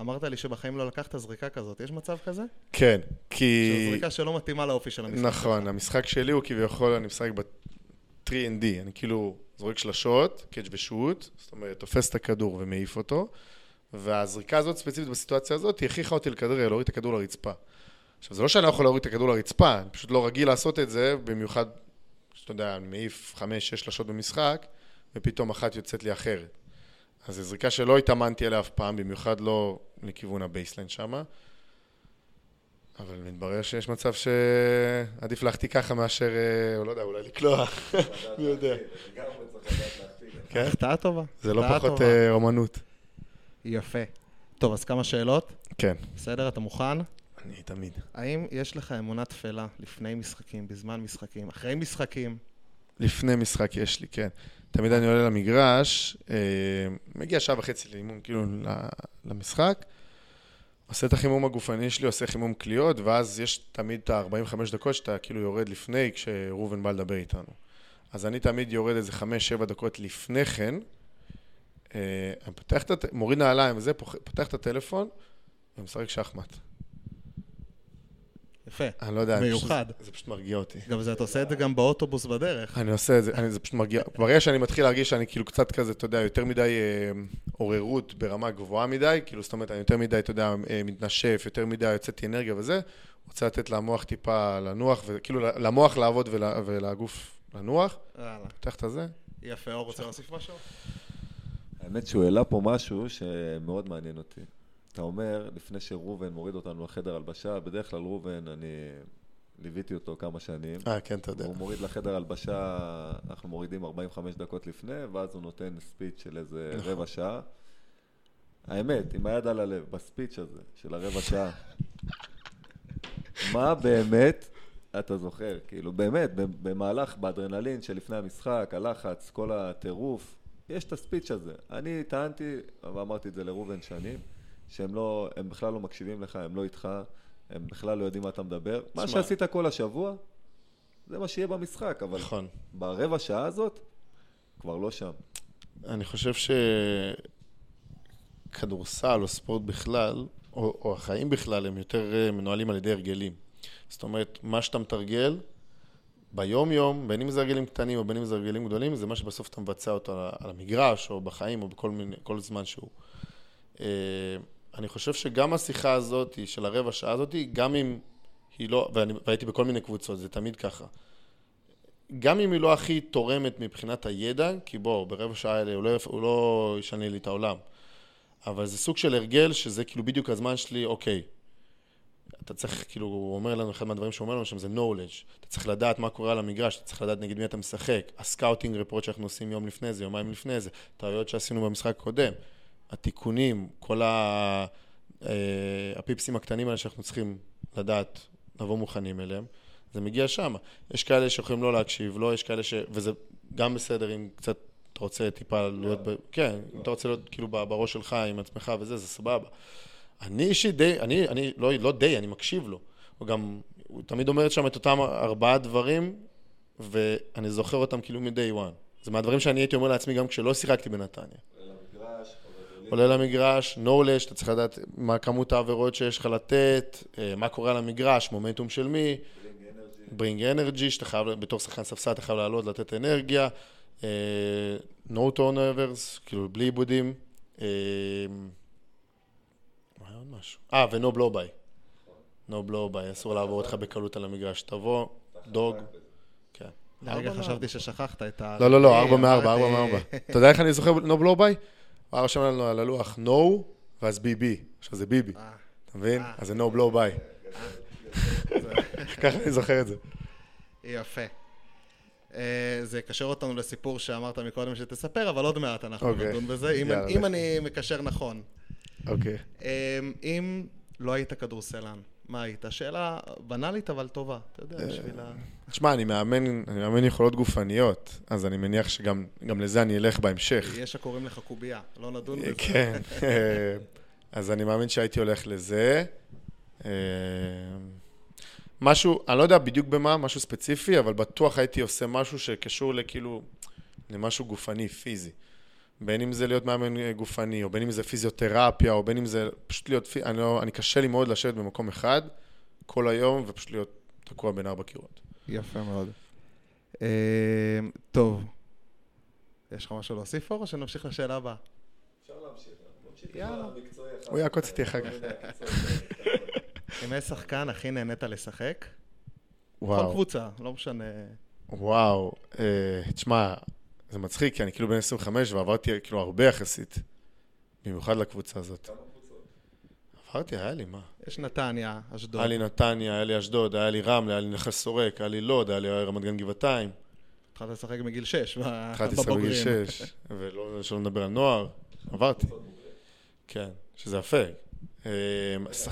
אמרת לי שבחיים לא לקחת זריקה כזאת. יש מצב כזה? כן, שזו כי... זריקה שלא מתאימה לאופי של המשחק. נכון, המשחק שלי הוא כביכול, אני משחק ב-3&D, אני כאילו זורק שלשות, קאץ' ושוט, זאת אומרת, תופס את הכדור ומעיף אותו, והזריקה הזאת ספציפית בסיטואציה הזאת, היא הכריחה אותי לכדרר, להוריד את הכדור לרצפה. עכשיו, זה לא שאני לא יכול להוריד את הכדור לרצפה, אני פשוט לא רגיל לעשות את זה, במיוחד, שאתה יודע, אני מעיף חמש, שש שלשות במשחק, ופתאום אחת יוצאת לי אחרת. אז זו זריקה שלא התאמנתי עליה אף פעם, במיוחד לא לכיוון ה baseline שמה. אבל מתברר שיש מצב שעדיף להחטיא ככה מאשר, אה, לא יודע, אולי לקלוע, מי יודע. להחטיא. כן? החטאה טובה. זה לא החטאה פחות. אה, אומנות. יפה. טוב, אז כמה שאלות. כן, בסדר, אתה מוכן? אני תמיד. האם יש לך אמונה תפלה לפני משחקים, בזמן משחקים, אחרי משחקים? לפני משחק יש לי, כן. תמיד אני עולה למגרש, אה, מגיע שעה וחצי לאימון, כאילו, למשחק, עושה את החימום הגופני שלי, עושה חימום קליעות, ואז יש תמיד את ה-45 דקות שאתה כאילו יורד לפני, כשראובן בא לדבר איתנו. אז אני תמיד יורד איזה 5-7 דקות לפני כן, אה, אני פותח את. מוריד נעליים וזה, פותח את הטלפון ומשחק שחמט. יפה. אני לא יודע, אני פשוט- מיוחד. זה פשוט מרגיע אותי. גם זה, אתה עושה את זה גם באוטובוס בדרך. אני עושה את זה, אני, זה פשוט מרגיע. ברגע שאני מתחיל להרגיש שאני כאילו קצת כזה, אתה יודע, יותר מדי אה, עוררות ברמה גבוהה מדי, כאילו, זאת אומרת, אני יותר מדי, אתה יודע, אה, מתנשף, יותר מדי יוצאתי אנרגיה וזה, רוצה לתת למוח טיפה לנוח, וכאילו למוח לעבוד ול, ולגוף לנוח, יאללה. פותח את הזה. יפה, אור רוצה להוסיף משהו? האמת שהוא העלה פה משהו שמאוד מעניין אותי. אתה אומר, לפני שראובן מוריד אותנו לחדר הלבשה, בדרך כלל ראובן, אני ליוויתי אותו כמה שנים. אה, כן, אתה יודע. הוא מוריד לחדר הלבשה, אנחנו מורידים 45 דקות לפני, ואז הוא נותן ספיץ' של איזה נכון. רבע שעה. האמת, עם היד על הלב, בספיץ' הזה של הרבע שעה, מה באמת אתה זוכר? כאילו, באמת, במהלך, באדרנלין שלפני המשחק, הלחץ, כל הטירוף, יש את הספיץ' הזה. אני טענתי, ואמרתי את זה לראובן שנים, שהם לא, הם בכלל לא מקשיבים לך, הם לא איתך, הם בכלל לא יודעים מה אתה מדבר. מה שעשית כל השבוע, זה מה שיהיה במשחק, אבל נכון. ברבע שעה הזאת, כבר לא שם. אני חושב שכדורסל או ספורט בכלל, או, או החיים בכלל, הם יותר אה, מנוהלים על ידי הרגלים. זאת אומרת, מה שאתה מתרגל ביום-יום, בין אם זה הרגלים קטנים או בין אם זה הרגלים גדולים, זה מה שבסוף אתה מבצע אותו על, על המגרש או בחיים או בכל מיני, כל זמן שהוא. אני חושב שגם השיחה הזאת של הרבע שעה הזאת, גם אם היא לא, ואני, והייתי בכל מיני קבוצות, זה תמיד ככה. גם אם היא לא הכי תורמת מבחינת הידע, כי בוא, ברבע שעה האלה הוא לא, לא ישנה לי את העולם. אבל זה סוג של הרגל, שזה כאילו בדיוק הזמן שלי, אוקיי. אתה צריך, כאילו, הוא אומר לנו, אחד מהדברים שהוא אומר לנו שם זה knowledge. אתה צריך לדעת מה קורה על המגרש, אתה צריך לדעת נגד מי אתה משחק. ה scouting report שאנחנו עושים יום לפני זה, יומיים לפני זה, טעויות שעשינו במשחק הקודם, התיקונים, כל ה... אה, הפיפסים הקטנים האלה שאנחנו צריכים לדעת, לבוא מוכנים אליהם. זה מגיע שם. יש כאלה שיכולים לא להקשיב, לא, יש כאלה ש... וזה גם בסדר אם קצת אתה רוצה טיפה להיות... ב... כן, אם אתה רוצה להיות כאילו בראש שלך עם עצמך וזה, זה סבבה. אני אישית די, אני, אני לא, לא די, אני מקשיב לו. הוא גם, הוא תמיד אומר שם את אותם ארבעה דברים, ואני זוכר אותם כאילו מ-day one. זה מהדברים שאני הייתי אומר לעצמי גם כשלא שיחקתי בנתניה. עולה למגרש, knowledge, אתה צריך לדעת מה כמות העבירות שיש לך לתת, אה, מה קורה על המגרש, מומנטום של מי, bring energy, שאתה חייב, בתור שחקן ספסל אתה חייב לעלות, לתת אנרגיה, אה, no turnovers, כאילו בלי עיבודים. אה, מה היה עוד משהו? אה, ו-no blow by. no blow by, אסור לעבור אותך בקלות על המגרש. תבוא, דוג. כן. לרגע חשבתי ששכחת את ה... לא, לא, לא, ארבע מארבע, ארבע מארבע. אתה יודע איך אני זוכר no blow by? הוא היה רושם לנו על הלוח no, ואז ביבי. עכשיו זה ביבי. אתה מבין? אז זה no blow by. ככה אני זוכר את זה. יפה. אה, זה יקשר אותנו לסיפור שאמרת מקודם שתספר, אבל עוד מעט אנחנו אוקיי. נדון בזה, אם-. אני מקשר נכון. אוקיי. אה, אם לא היית כדורסלן, מה היית? שאלה בנאלית אבל טובה, אתה יודע, בשביל ה... תשמע, אני מאמן, אני מאמן יכולות גופניות, אז אני מניח שגם גם לזה אני אלך בהמשך. יש הקוראים לך קובייה, לא נדון בזה. כן. אה, אז אני מאמין שהייתי הולך לזה. אה, משהו, אני לא יודע בדיוק במה, משהו ספציפי, אבל בטוח הייתי עושה משהו שקשור לכאילו, למשהו גופני, פיזי. בין אם זה להיות מאמן אה, גופני, או בין אם זה פיזיותרפיה, או בין אם זה פשוט להיות, פי- אני, לא, אני קשה לי מאוד לשבת במקום אחד כל היום, ופשוט להיות תקוע בין ארבע קירות. יפה מאוד. אה, טוב, יש לך משהו להוסיף אור, או שנמשיך לשאלה הבאה? אפשר להמשיך, יאללה. הוא יעקוץ אותי אחר כך. עם איזה שחקן הכי נהנית לשחק? כל וואו. קבוצה, לא משנה. וואו, אה, תשמע, זה מצחיק, כי אני כאילו בן 25 ועברתי כאילו הרבה יחסית, במיוחד לקבוצה הזאת. עברתי, היה לי, מה? יש נתניה, אשדוד. היה לי נתניה, היה לי אשדוד, היה לי רמלה, היה לי נחל סורק, היה לי לוד, היה לי רמת גן גבעתיים. התחלת לשחק בגיל 6, התחלתי לשחק בגיל 6, ולא שלא נדבר על נוער, עברתי. כן, שזה יפה. שזה?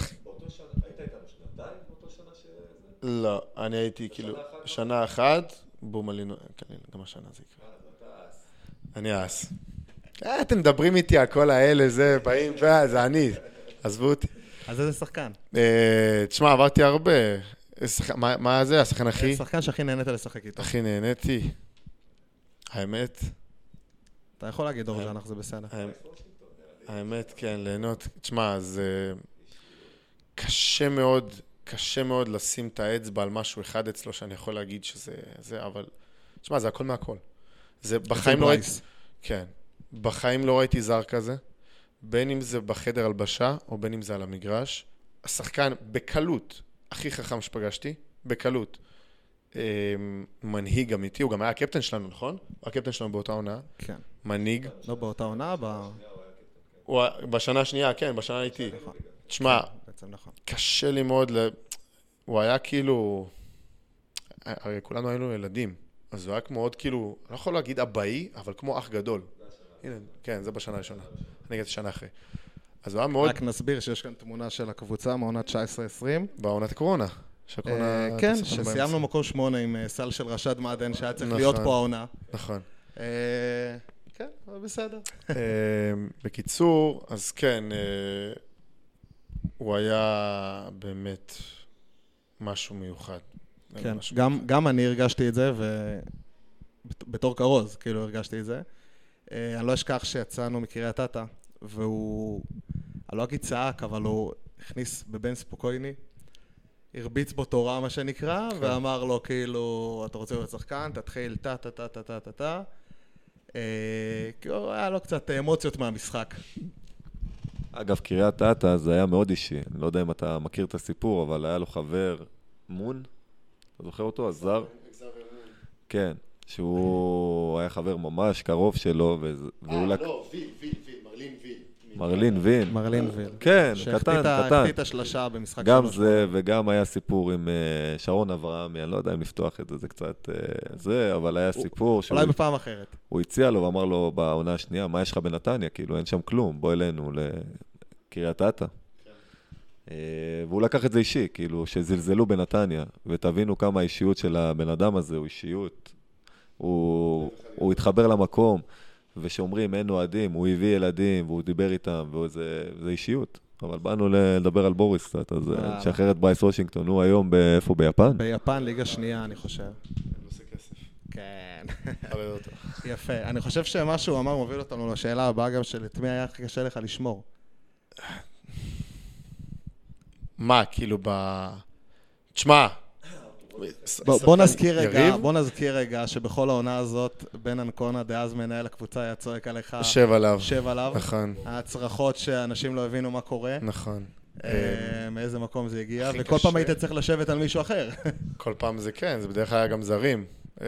לא, אני הייתי כאילו? שנה אחת, בום עלינו, כן, גם השנה זה יקרה. אני אס. אה, אתם מדברים איתי על כל האלה, זה, באים, זה אני. עזבו אותי. אז איזה שחקן? אה, תשמע, עברתי הרבה. מה- זה, השחקן הכי, שחקן שהכי נהנית לשחק איתו. הכי נהניתי? האמת, אתה יכול להגיד אור ז'אנח, זה בסדר. האמת- כן, ליהנות. תשמע, זה קשה מאוד, קשה מאוד לשים את האצבע על משהו אחד אצלו שאני יכול להגיד שזה, זה, אבל, תשמע, זה הכל מהכל. זה בחיים לא ראיתי. כן, בחיים לא ראיתי זר כזה, בין אם זה בחדר הלבשה, או בין אם זה על המגרש. השחקן, בקלות, הכי חכם שפגשתי, בקלות. אה, מנהיג אמיתי, הוא גם היה הקפטן שלנו, נכון? הוא הקפטן שלנו באותה עונה. כן. מנהיג. לא באותה עונה, ב... הוא בשנה השנייה, כן, בשנה איתי. נכון. תשמע, בעצם נכון. קשה לי מאוד ל... הוא היה כאילו... הרי כולנו היינו ילדים, אז הוא היה כמו עוד כאילו, לא יכול להגיד אבאי, אבל כמו אח גדול. הנה, כן, זה בשנה הראשונה. אני הגעתי שנה אחרי. אז הוא היה מאוד רק נסביר שיש כאן תמונה של הקבוצה מעונה 19-20. בעונת הקורונה. שהקורונה... אה, כן, שסיימנו. מקום שמונה עם אה, סל של רשד מאדן, שהיה צריך נכון. להיות פה העונה. נכון. אה, כן, אבל בסדר. בקיצור, אז כן, הוא היה באמת משהו מיוחד. כן, משהו גם, גם אני הרגשתי את זה, ובתור כרוז, כאילו הרגשתי את זה. אה, אני לא אשכח שיצאנו מקריית אתא, והוא, אני לא אגיד צעק, אבל הוא הכניס בבן ספוקויני, הרביץ בו תורה, מה שנקרא, כן. ואמר לו, כאילו, אתה רוצה להיות שחקן, תתחיל טה-טה-טה-טה-טה-טה. אה, כאילו, היה לו קצת אמוציות מהמשחק. אגב, קריית אתא זה היה מאוד אישי. אני לא יודע אם אתה מכיר את הסיפור, אבל היה לו חבר, מון, אתה זוכר אותו? הזר? כן. שהוא היה חבר ממש קרוב שלו, וזה- והוא לק... לא, ויל, ויל, ויל, מרלין ויל. מרלין וין. מרלין ויל. כן, שהחטיא קטן, קטן. החטיא את השלשה במשחק גם. זה, וגם היה סיפור עם אה, שרון אברהמי, אני לא יודע אם לפתוח את זה, זה קצת אה, זה, אבל היה סיפור שהוא אולי בפעם אחרת. הוא הציע לו ואמר לו בעונה השנייה, מה יש לך בנתניה? כאילו, אין שם כלום, בוא אלינו לקריית אתא. אה, והוא לקח את זה אישי, כאילו, שזלזלו בנתניה, ותבינו כמה האישיות של הבן אדם הזה הוא אישיות. הוא, הוא התחבר למקום, ושאומרים אין אוהדים, הוא הביא ילדים, והוא דיבר איתם, וזה זה אישיות. אבל באנו לדבר על בוריס קצת, אז אה, אה. נשחרר את ברייס וושינגטון, הוא היום איפה? ביפן? ביפן, ליגה שנייה, אני חושב. כן. יפה. אני חושב שמה שהוא אמר מוביל אותנו לשאלה הבאה גם של את מי היה הכי קשה לך לשמור. מה, כאילו ב... תשמע. בוא, בוא נזכיר רגע, יריב? בוא נזכיר רגע שבכל העונה הזאת, בן אנקונה, דאז מנהל הקבוצה, היה צועק עליך, שב עליו. שב עליו. נכון, היה צרחות שאנשים לא הבינו מה קורה, נכון. אה, מאיזה מקום זה הגיע, וכל קשה. פעם היית צריך לשבת על מישהו אחר. כל פעם זה כן, זה בדרך כלל היה גם זרים. אמ,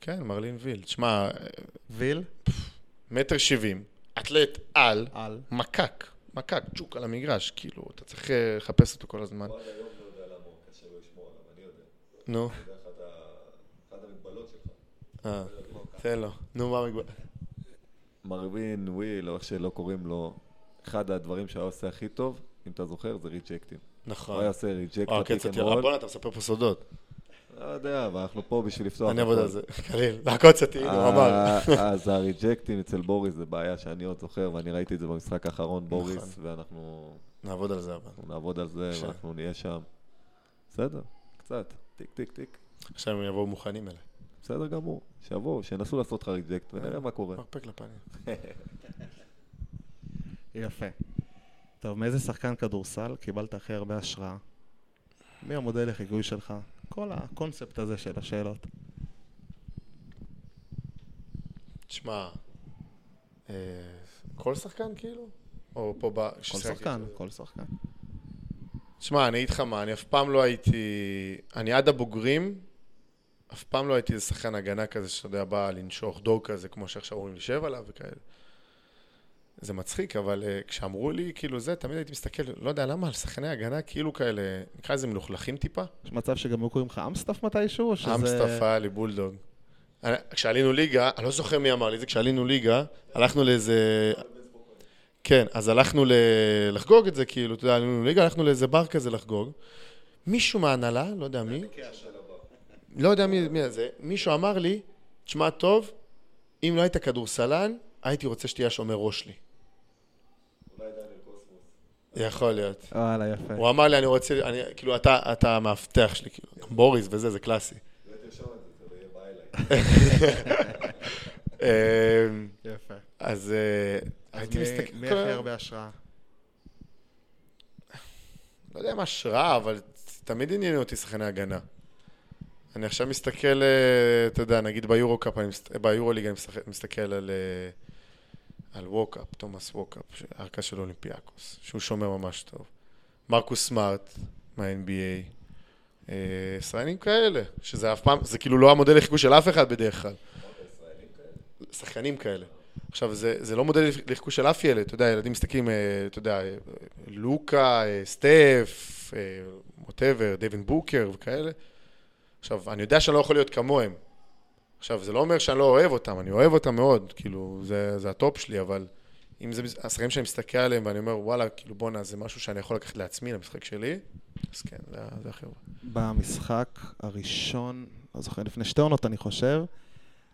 כן, מרלין ויל. תשמע, ויל? מטר שבעים, אתלט על, על. מקק, מקק, צ'וק על המגרש, כאילו, אתה צריך אה, לחפש אותו כל הזמן. נו. אה, תן לו. נו, מה המגבלה? מרווין וויל, או איך שלא קוראים לו, אחד הדברים שהיה עושה הכי טוב, אם אתה זוכר, זה reject ים. הוא נכון. היה עושה reject אה, כן, קצת. רול. בואנה, אתה מספר פה סודות. לא יודע, אבל אנחנו פה בשביל לפתוח. אני אעבוד. על זה. קליל. לעקוץ אותי, הוא אמר. אה, אז ה reject ים אצל בוריס זה בעיה שאני עוד זוכר, ואני ראיתי את זה במשחק האחרון, בוריס, נכון. ואנחנו נעבוד על זה אבל. אנחנו נעבוד על זה. ואנחנו נהיה שם. בסדר, קצת, טיק טיק טיק. עכשיו הם יבואו מוכנים אליי. בסדר גמור, שיבואו, שינסו לעשות לך ריג'קט, ונראה מה קורה. מרפק לפנים. יפה. טוב, מאיזה שחקן כדורסל קיבלת הכי הרבה השראה? מי המודל לחיקוי שלך? כל הקונספט הזה של השאלות. תשמע, אה, כל שחקן כאילו? או פה ב... כל? שחקן, כל שחקן. תשמע, אני אגיד לך מה, אני אף פעם לא הייתי... אני עד הבוגרים, אף פעם לא הייתי איזה שחקן הגנה כזה, שאתה יודע, בא לנשוך דור כזה, כמו שעכשיו אומרים לשב עליו וכאלה. זה מצחיק, אבל uh, כשאמרו לי, כאילו זה, תמיד הייתי מסתכל, לא יודע למה, על שחקני הגנה כאילו כאלה, נקרא לזה מלוכלכים טיפה. יש מצב שגם היו קוראים לך אמסטף מתישהו? או שזה... אמסטף היה לי בולדוג. אני- כשעלינו ליגה, אני לא זוכר מי אמר לי זה, כשעלינו ליגה, הלכנו לאיזה... כן, אז הלכנו ל... לחגוג את זה, כאילו, אתה יודע, עלינו ליגה, הלכנו לאיזה בר כזה לחגוג. מישהו מההנהלה, לא יודע מי, לא יודע מי, מי זה, מישהו אמר לי, תשמע טוב, אם לא היית כדורסלן, הייתי רוצה שתהיה השומר ראש שלי. יכול להיות. וואלה, יפה. הוא אמר לי, אני רוצה, אני, כאילו, אתה, אתה המאבטח שלי, כאילו, גם בוריס וזה, זה קלאסי. אמ, יפה. אז אה, אז הייתי מסתכל, מי הכי הרבה השראה? לא יודע מה השראה, אבל תמיד עניינו אותי שחקני הגנה. אני עכשיו מסתכל, אה, אתה יודע, נגיד ביורו-קאפ, אני מסת- ביורו-ליג אני מסתכל על, אה, על ווקאפ, תומאס ווקאפ, הרכז של אולימפיאקוס, שהוא שומר ממש טוב. מרקוס סמארט מה-NBA, אה, ישראלים כאלה, שזה אף פעם, זה כאילו לא המודל לחיקוי של אף אחד בדרך כלל. שחקנים כאלה. עכשיו, זה, זה לא מודל לחיקוי של אף ילד, אתה יודע, ילדים מסתכלים, אה, אתה יודע, אה, לוקה, סטף, whatever, דווין בוקר וכאלה. עכשיו, אני יודע שאני לא יכול להיות כמוהם. עכשיו, זה לא אומר שאני לא אוהב אותם, אני אוהב אותם מאוד, כאילו, זה, זה ה top שלי, אבל אם זה השחקנים שאני מסתכל עליהם ואני אומר, וואלה, כאילו, בואנה, זה משהו שאני יכול לקחת לעצמי, למשחק שלי, אז כן, זה, זה החבר'ה. במשחק הראשון, לא זוכר, לפני שתי עונות, אני חושב,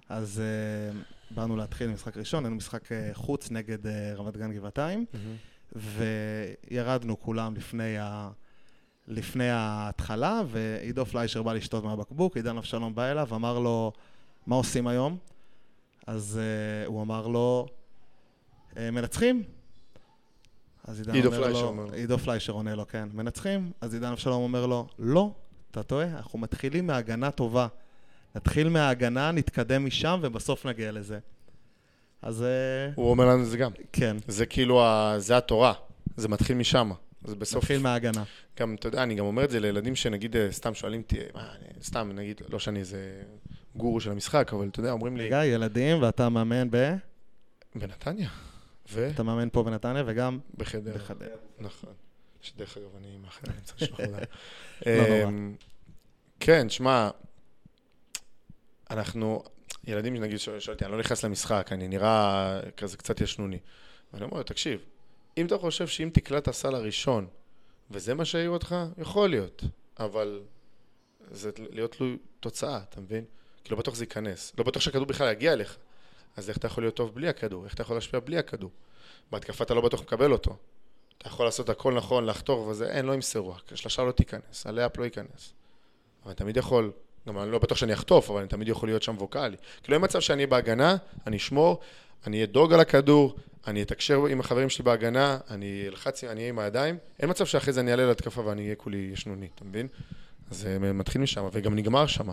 אז אה, באנו להתחיל עם משחק ראשון, היינו משחק אה, חוץ נגד אה, רמת גן גבעתיים, mm-hmm. וירדנו כולם לפני, ה... לפני ההתחלה, ועידו פליישר בא לשתות מהבקבוק, עידן אבשלום בא אליו, אמר לו, מה עושים היום? אז uh, הוא אמר לו, מנצחים? אז עידן עידו אומר לו, אומר. עידו פליישר עונה לו, כן. מנצחים? אז עידן אבשלום אומר לו, לא, אתה טועה, אנחנו מתחילים מהגנה טובה. נתחיל מההגנה, נתקדם משם, ובסוף נגיע לזה. אז... אה, הוא אומר לנו את זה גם. כן. זה כאילו, ה... זה התורה. זה מתחיל משם. זה בסוף... נתחיל מההגנה. גם, אתה יודע, אני גם אומר את זה לילדים שנגיד אה, סתם שואלים אותי, סתם, נגיד, לא שאני איזה גורו של המשחק, אבל אתה יודע, אומרים לי... רגע, ילדים, ואתה מאמן ב... בנתניה. ו? אתה מאמן פה בנתניה וגם בחדרה. בחדרה. נכון. שדרך אגב, אני מאחל, אני צריך לשלוח. לא נורא. אמ, כן, שמע, אנחנו, ילדים, נגיד, שואל אותי, אני לא נכנס למשחק, אני נראה כזה קצת ישנוני. ואני אומר לו, תקשיב, אם אתה חושב שאם תקלע את הסל הראשון, וזה מה שהעיר אותך, יכול להיות, אבל זה להיות תלוי תוצאה, אתה מבין? כי לא בטוח זה ייכנס. לא בטוח שהכדור בכלל יגיע אליך. אז איך אתה יכול להיות טוב בלי הכדור? איך אתה יכול להשפיע בלי הכדור? בהתקפה אתה לא בטוח מקבל אותו. אתה יכול לעשות הכל נכון, לחתור וזה, אין, לא ימסרו. השלושה לא תיכנס, הלאפ לא ייכנס. אבל אני תמיד יכול, גם אני לא בטוח שאני אחטוף, אבל אני תמיד יכול להיות שם ווקאלי. כאילו אין מצב שאני בהגנה, אני אשמור, אני אהיה דוג על הכדור, אני אתקשר עם החברים שלי בהגנה, אני אלחץ, אני אהיה עם הידיים. אין מצב שאחרי זה אני אעלה להתקפה ואני אהיה כולי ישנוני, אתה מבין? אז זה מתחיל משם, וגם נגמר שם.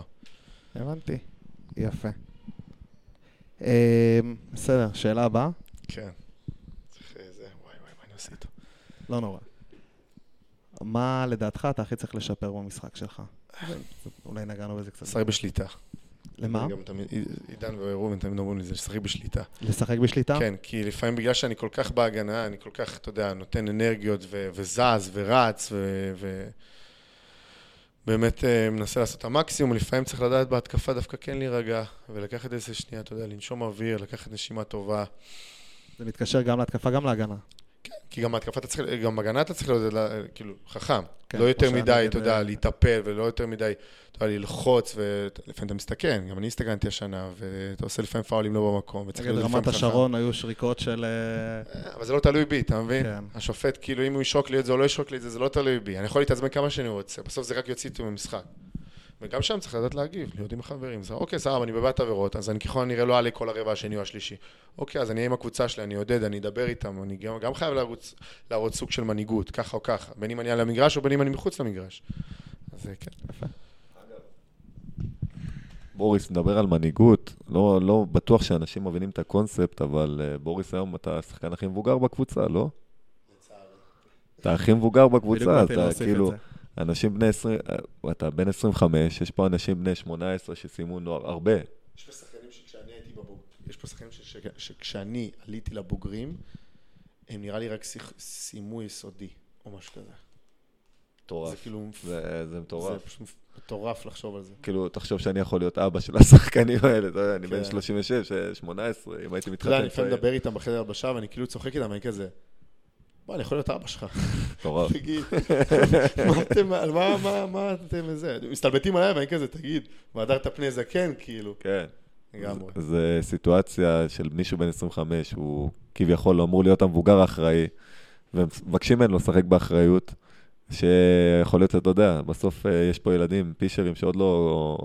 הבנתי. יפה. אה, בסדר, שאלה הבאה? כן. צריך אה, זה, וואי וואי, מה אני עושה איתו? לא נורא. מה לדעתך אתה הכי צריך לשפר במשחק שלך? אולי נגענו בזה קצת. לשחק בשליטה. למה? גם תמיד, עידן וראובן תמיד אומרים לי זה, לשחק בשליטה. לשחק בשליטה? כן, כי לפעמים בגלל שאני כל כך בהגנה, אני כל כך, אתה יודע, נותן אנרגיות ו- וזז ורץ ו... ו- באמת אה, מנסה לעשות את המקסימום, לפעמים צריך לדעת בהתקפה דווקא כן להירגע, ולקחת איזה שנייה, אתה יודע, לנשום אוויר, לקחת נשימה טובה. זה מתקשר גם להתקפה, גם להגנה. כי גם בהתקפה אתה צריך, גם בהגנה אתה צריך להיות, כאילו, חכם. כן, לא יותר מדי, אתה יודע, להיטפל, ולא יותר מדי, אתה יודע, ללחוץ, ולפעמים אתה מסתכן, גם אני הסתכנתי השנה, ואתה עושה לפעמים פאולים לא במקום, וצריך נגד להיות רמת לפעמים חכם. השרון היו שריקות של... אה, אה, אבל זה לא תלוי בי, אתה מבין? כן. השופט, כאילו, אם הוא ישרוק לי את זה או לא ישרוק לי את זה, זה לא תלוי בי. אני יכול להתעצבן כמה שאני רוצה, בסוף זה רק יוציא אותי ממשחק. וגם שם צריך לדעת להגיב, להיות עם החברים. זה, אוקיי, סבבה, אני בבעיית עבירות, אז אני ככל הנראה לא אעלה כל הרבע השני או השלישי. אוקיי, אז אני אהיה עם הקבוצה שלי, אני עודד, אני אדבר איתם, אני גם, גם חייב להרוץ, להראות סוג של מנהיגות, ככה או ככה, בין אם אני על המגרש או בין אם אני מחוץ למגרש. אז אה, כן. בוריס מדבר על מנהיגות, לא, לא בטוח שאנשים מבינים את הקונספט, אבל uh, בוריס היום אתה השחקן הכי מבוגר בקבוצה, לא? אתה הכי מבוגר בקבוצה, אתה כאילו. אנשים בני 20, אה, אתה בן 25, יש פה אנשים בני 18 שסיימו נוער, הרבה. יש פה שחקנים שכשאני הייתי בבוג... יש פה שחקנים ש- שכשאני עליתי לבוגרים, הם נראה לי רק סיימו יסודי, או משהו כזה. מטורף. זה כאילו... זה, זה זה מטורף. פשוט מטורף לחשוב על זה. כאילו, תחשוב שאני יכול להיות אבא של השחקנים האלה, אתה יודע, אני בן כן. 36, 18, אם הייתי אתה יודע, מתחתן אני לפעמים. מדבר איתם בחדר הלבשה, ואני כאילו צוחק איתם, אני כזה... בוא, אני יכול להיות אבא שלך. מטורף. תגיד, מה אתם, על מה, מה, מה אתם וזה? מסתלבטים עליי, ואני כזה, תגיד, והדרת פני זקן, כאילו. כן. לגמרי. זה סיטואציה של מישהו בן 25, הוא כביכול אמור להיות המבוגר האחראי, ומבקשים ממנו לשחק באחריות, שיכול להיות, אתה יודע, בסוף אה, יש פה ילדים, פישרים, שעוד לא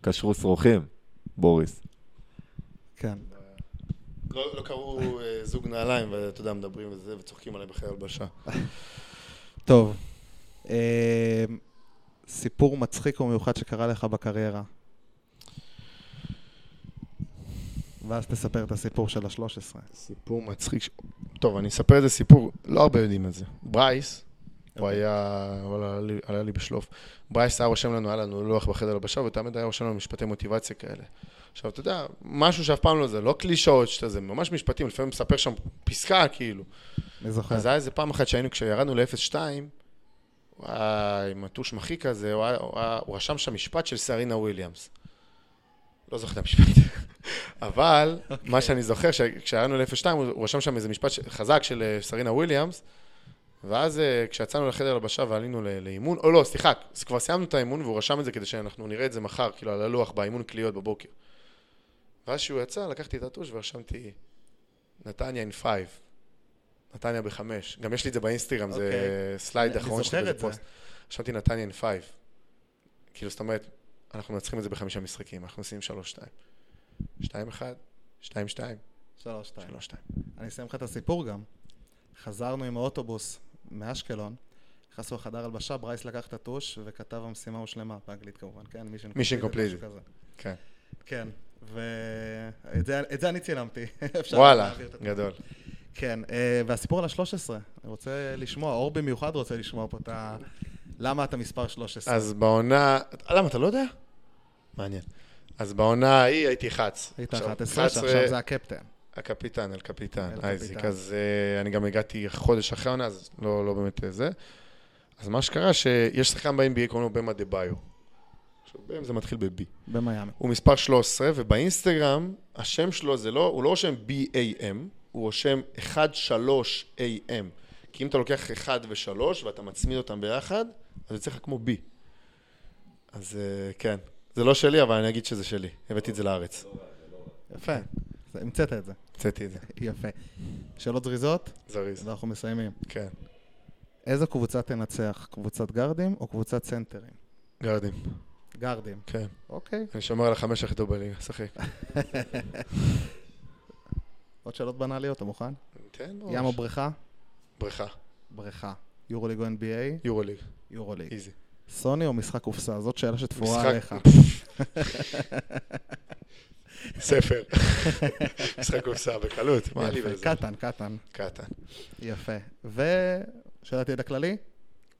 קשרו שרוכים, בוריס. כן. לא לא קראו אה, זוג נעליים, ואתה יודע, מדברים וזה, וצוחקים עליי בחדר הלבשה. טוב. אה, סיפור מצחיק ומיוחד שקרה לך בקריירה. ואז תספר את הסיפור של ה-13. סיפור מצחיק. ש- טוב, אני אספר איזה סיפור, לא הרבה יודעים את זה. ברייס, הוא היה, הוא עלה לי- עלה לי בשלוף. ברייס היה רושם לנו, היה לנו לוח בחדר הלבשה, ותמיד היה רושם לנו משפטי מוטיבציה כאלה. עכשיו, אתה יודע, משהו שאף פעם לא זה, לא קלישאות, שאתה זה ממש משפטים, לפעמים מספר שם פסקה, כאילו. אני זוכר. אז היה איזה פעם אחת שהיינו, כשירדנו ל-0-2, הוא היה עם הטוש מחי כזה, הוא, הוא, הוא רשם שם משפט של סרינה וויליאמס. לא זוכר את המשפט. אבל, okay. מה שאני זוכר, כשירדנו ל-0-2, הוא, הוא רשם שם איזה משפט חזק של אה, סרינה וויליאמס, ואז אה, כשיצאנו לחדר הלבשה ועלינו לאימון, או לא, סליחה, כבר סיימנו את האימון, והוא רשם את זה כדי שאנחנו נראה את זה מחר, כאילו על הלוח, באימון קליות בבוקר. ואז כשהוא יצא, לקחתי את הטוש ורשמתי נתניה in 5. נתניה בחמש. גם יש לי את זה באינסטגרם, זה אוקיי. slide אחרון שלי את באיזה זה. פוסט. רשמתי נתניה in 5. כאילו, זאת אומרת, אנחנו מנצחים את זה בחמישה משחקים, אנחנו עושים 3-2. 2-1, 2-2, שלוש, שתיים. 3-2. אני אסיים לך את הסיפור גם. חזרנו עם האוטובוס מאשקלון, נכנסנו לחדר הלבשה, ברייס לקח את הטוש וכתב המשימה הושלמה, באנגלית כמובן, כן? mission. כזה. כן. כן, ואת זה, אני צילמתי. וואלה. גדול. כן, אה, והסיפור על ה-13, אני רוצה לשמוע, אור במיוחד רוצה לשמוע פה את ה... למה אתה מספר 13? אז בעונה... למה, אתה לא יודע? מעניין. אז בעונה ההיא הייתי חץ. היית עכשיו, 11, שעכשיו זה הקפטן. הקפיטן, אל קפיטן, אייזיק. אז uh, אני גם הגעתי חודש אחרי העונה, אז לא, לא באמת אה, זה. אז מה שקרה, שיש שחקן ב-NBA, קוראים לו במה דה ביו. בם זה מתחיל ב-B. במיאמי. הוא מספר 13, ובאינסטגרם, השם שלו זה לא, הוא לא רושם B-A-M, הוא רושם 1-3-A-M. כי אם אתה לוקח 1 ו-3 ואתה מצמיד אותם ביחד, אז זה צריך כמו B. אז אה, כן. זה לא שלי, אבל אני אגיד שזה שלי. הבאתי את זה לארץ. יפה, המצאת את זה. הוצאתי את זה. יפה. שאלות זריזות? זריז. ואנחנו מסיימים. כן. איזו קבוצה תנצח? קבוצת גארדים או קבוצת סנטרים? גרדים. גארדים. כן. אוקיי. אני שומר על החמש הכי טוב בליגה, שחק. עוד שאלות בנאליות, אתה מוכן? תן ים או בריכה? בריכה. בריכה. יורוליג או NBA? יורוליג. יורוליג. איזי. סוני או משחק קופסה? זאת שאלה שתפורה עליך. ספר. משחק קופסה בקלות, מה לי. בזה? קטן, קטן. קטן. יפה. ושאלת ידע כללי?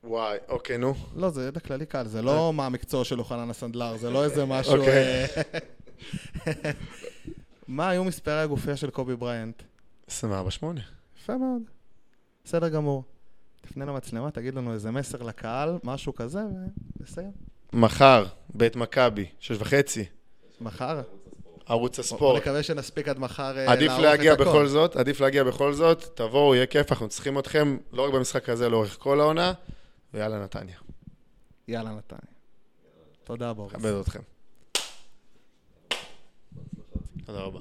וואי, אוקיי, נו. לא, זה ידע כללי קל, זה לא מה המקצוע של יוחנן הסנדלר, זה לא איזה משהו... אוקיי. אה, מה היו מספרי הגופייה של קובי בריינט? 24-8. יפה מאוד. בסדר גמור. תפנה למצלמה, תגיד לנו איזה מסר לקהל, משהו כזה, ונסיים. מחר, בית מכבי, שש וחצי, מחר. ערוץ בוא הספורט. נקווה שנספיק עד מחר אה, עדיף לערוך להגיע את הכל. בכל זאת, עדיף להגיע בכל זאת, תבואו, יהיה כיף, אנחנו צריכים אתכם, לא רק במשחק הזה, לאורך כל העונה, ויאללה נתניה. יאללה, נתניה. תודה, בוריס. מכבד אתכם. תודה רבה.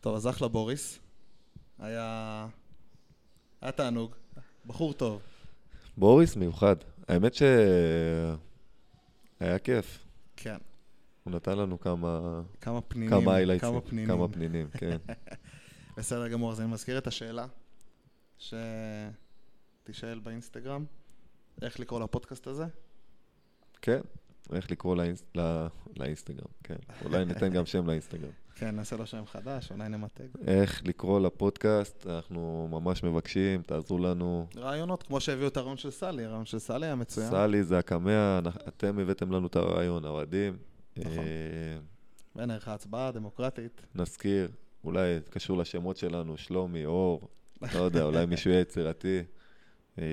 טוב, אז אחלה בוריס. היה... היה תענוג. בחור טוב. בוריס מיוחד. האמת ש... היה כיף. כן. הוא נתן לנו כמה... כמה פנינים. כמה היילייטסים. כמה פנינים. כמה פנינים, כן. בסדר גמור, אז אני מזכיר את השאלה שתישאל באינסטגרם. איך לקרוא לפודקאסט הזה? כן. איך לקרוא לאינס... לא... לאינסטגרם, כן. אולי ניתן גם שם לאינסטגרם. כן, נעשה לו שם חדש, אולי נמתג. איך לקרוא לפודקאסט, אנחנו ממש מבקשים, תעזרו לנו. רעיונות, כמו שהביאו את הרעיון של סלי, הרעיון של סלי היה מצוין. סלי זה הקמע, אתם הבאתם לנו את הרעיון, האוהדים. נכון. אה, בין ערך ההצבעה הדמוקרטית. נזכיר, אולי קשור לשמות שלנו, שלומי, אור, לא יודע, אולי מישהו יהיה יצירתי. אה,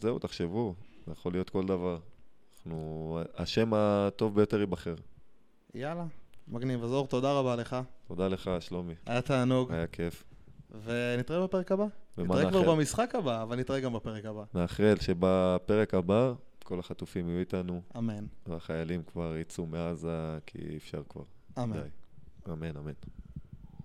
זהו, תחשבו, זה יכול להיות כל דבר. אנחנו, השם הטוב ביותר ייבחר. יאללה, מגניב. אז אור, תודה רבה לך. תודה לך, שלומי, היה תענוג, היה כיף. ונתראה בפרק הבא. נתראה כבר נאחל? במשחק הבא, אבל נתראה גם בפרק הבא. נאחל שבפרק הבא כל החטופים יהיו איתנו, אמן. והחיילים כבר יצאו מעזה, כי אי אפשר כבר. אמן. די. אמן, אמן.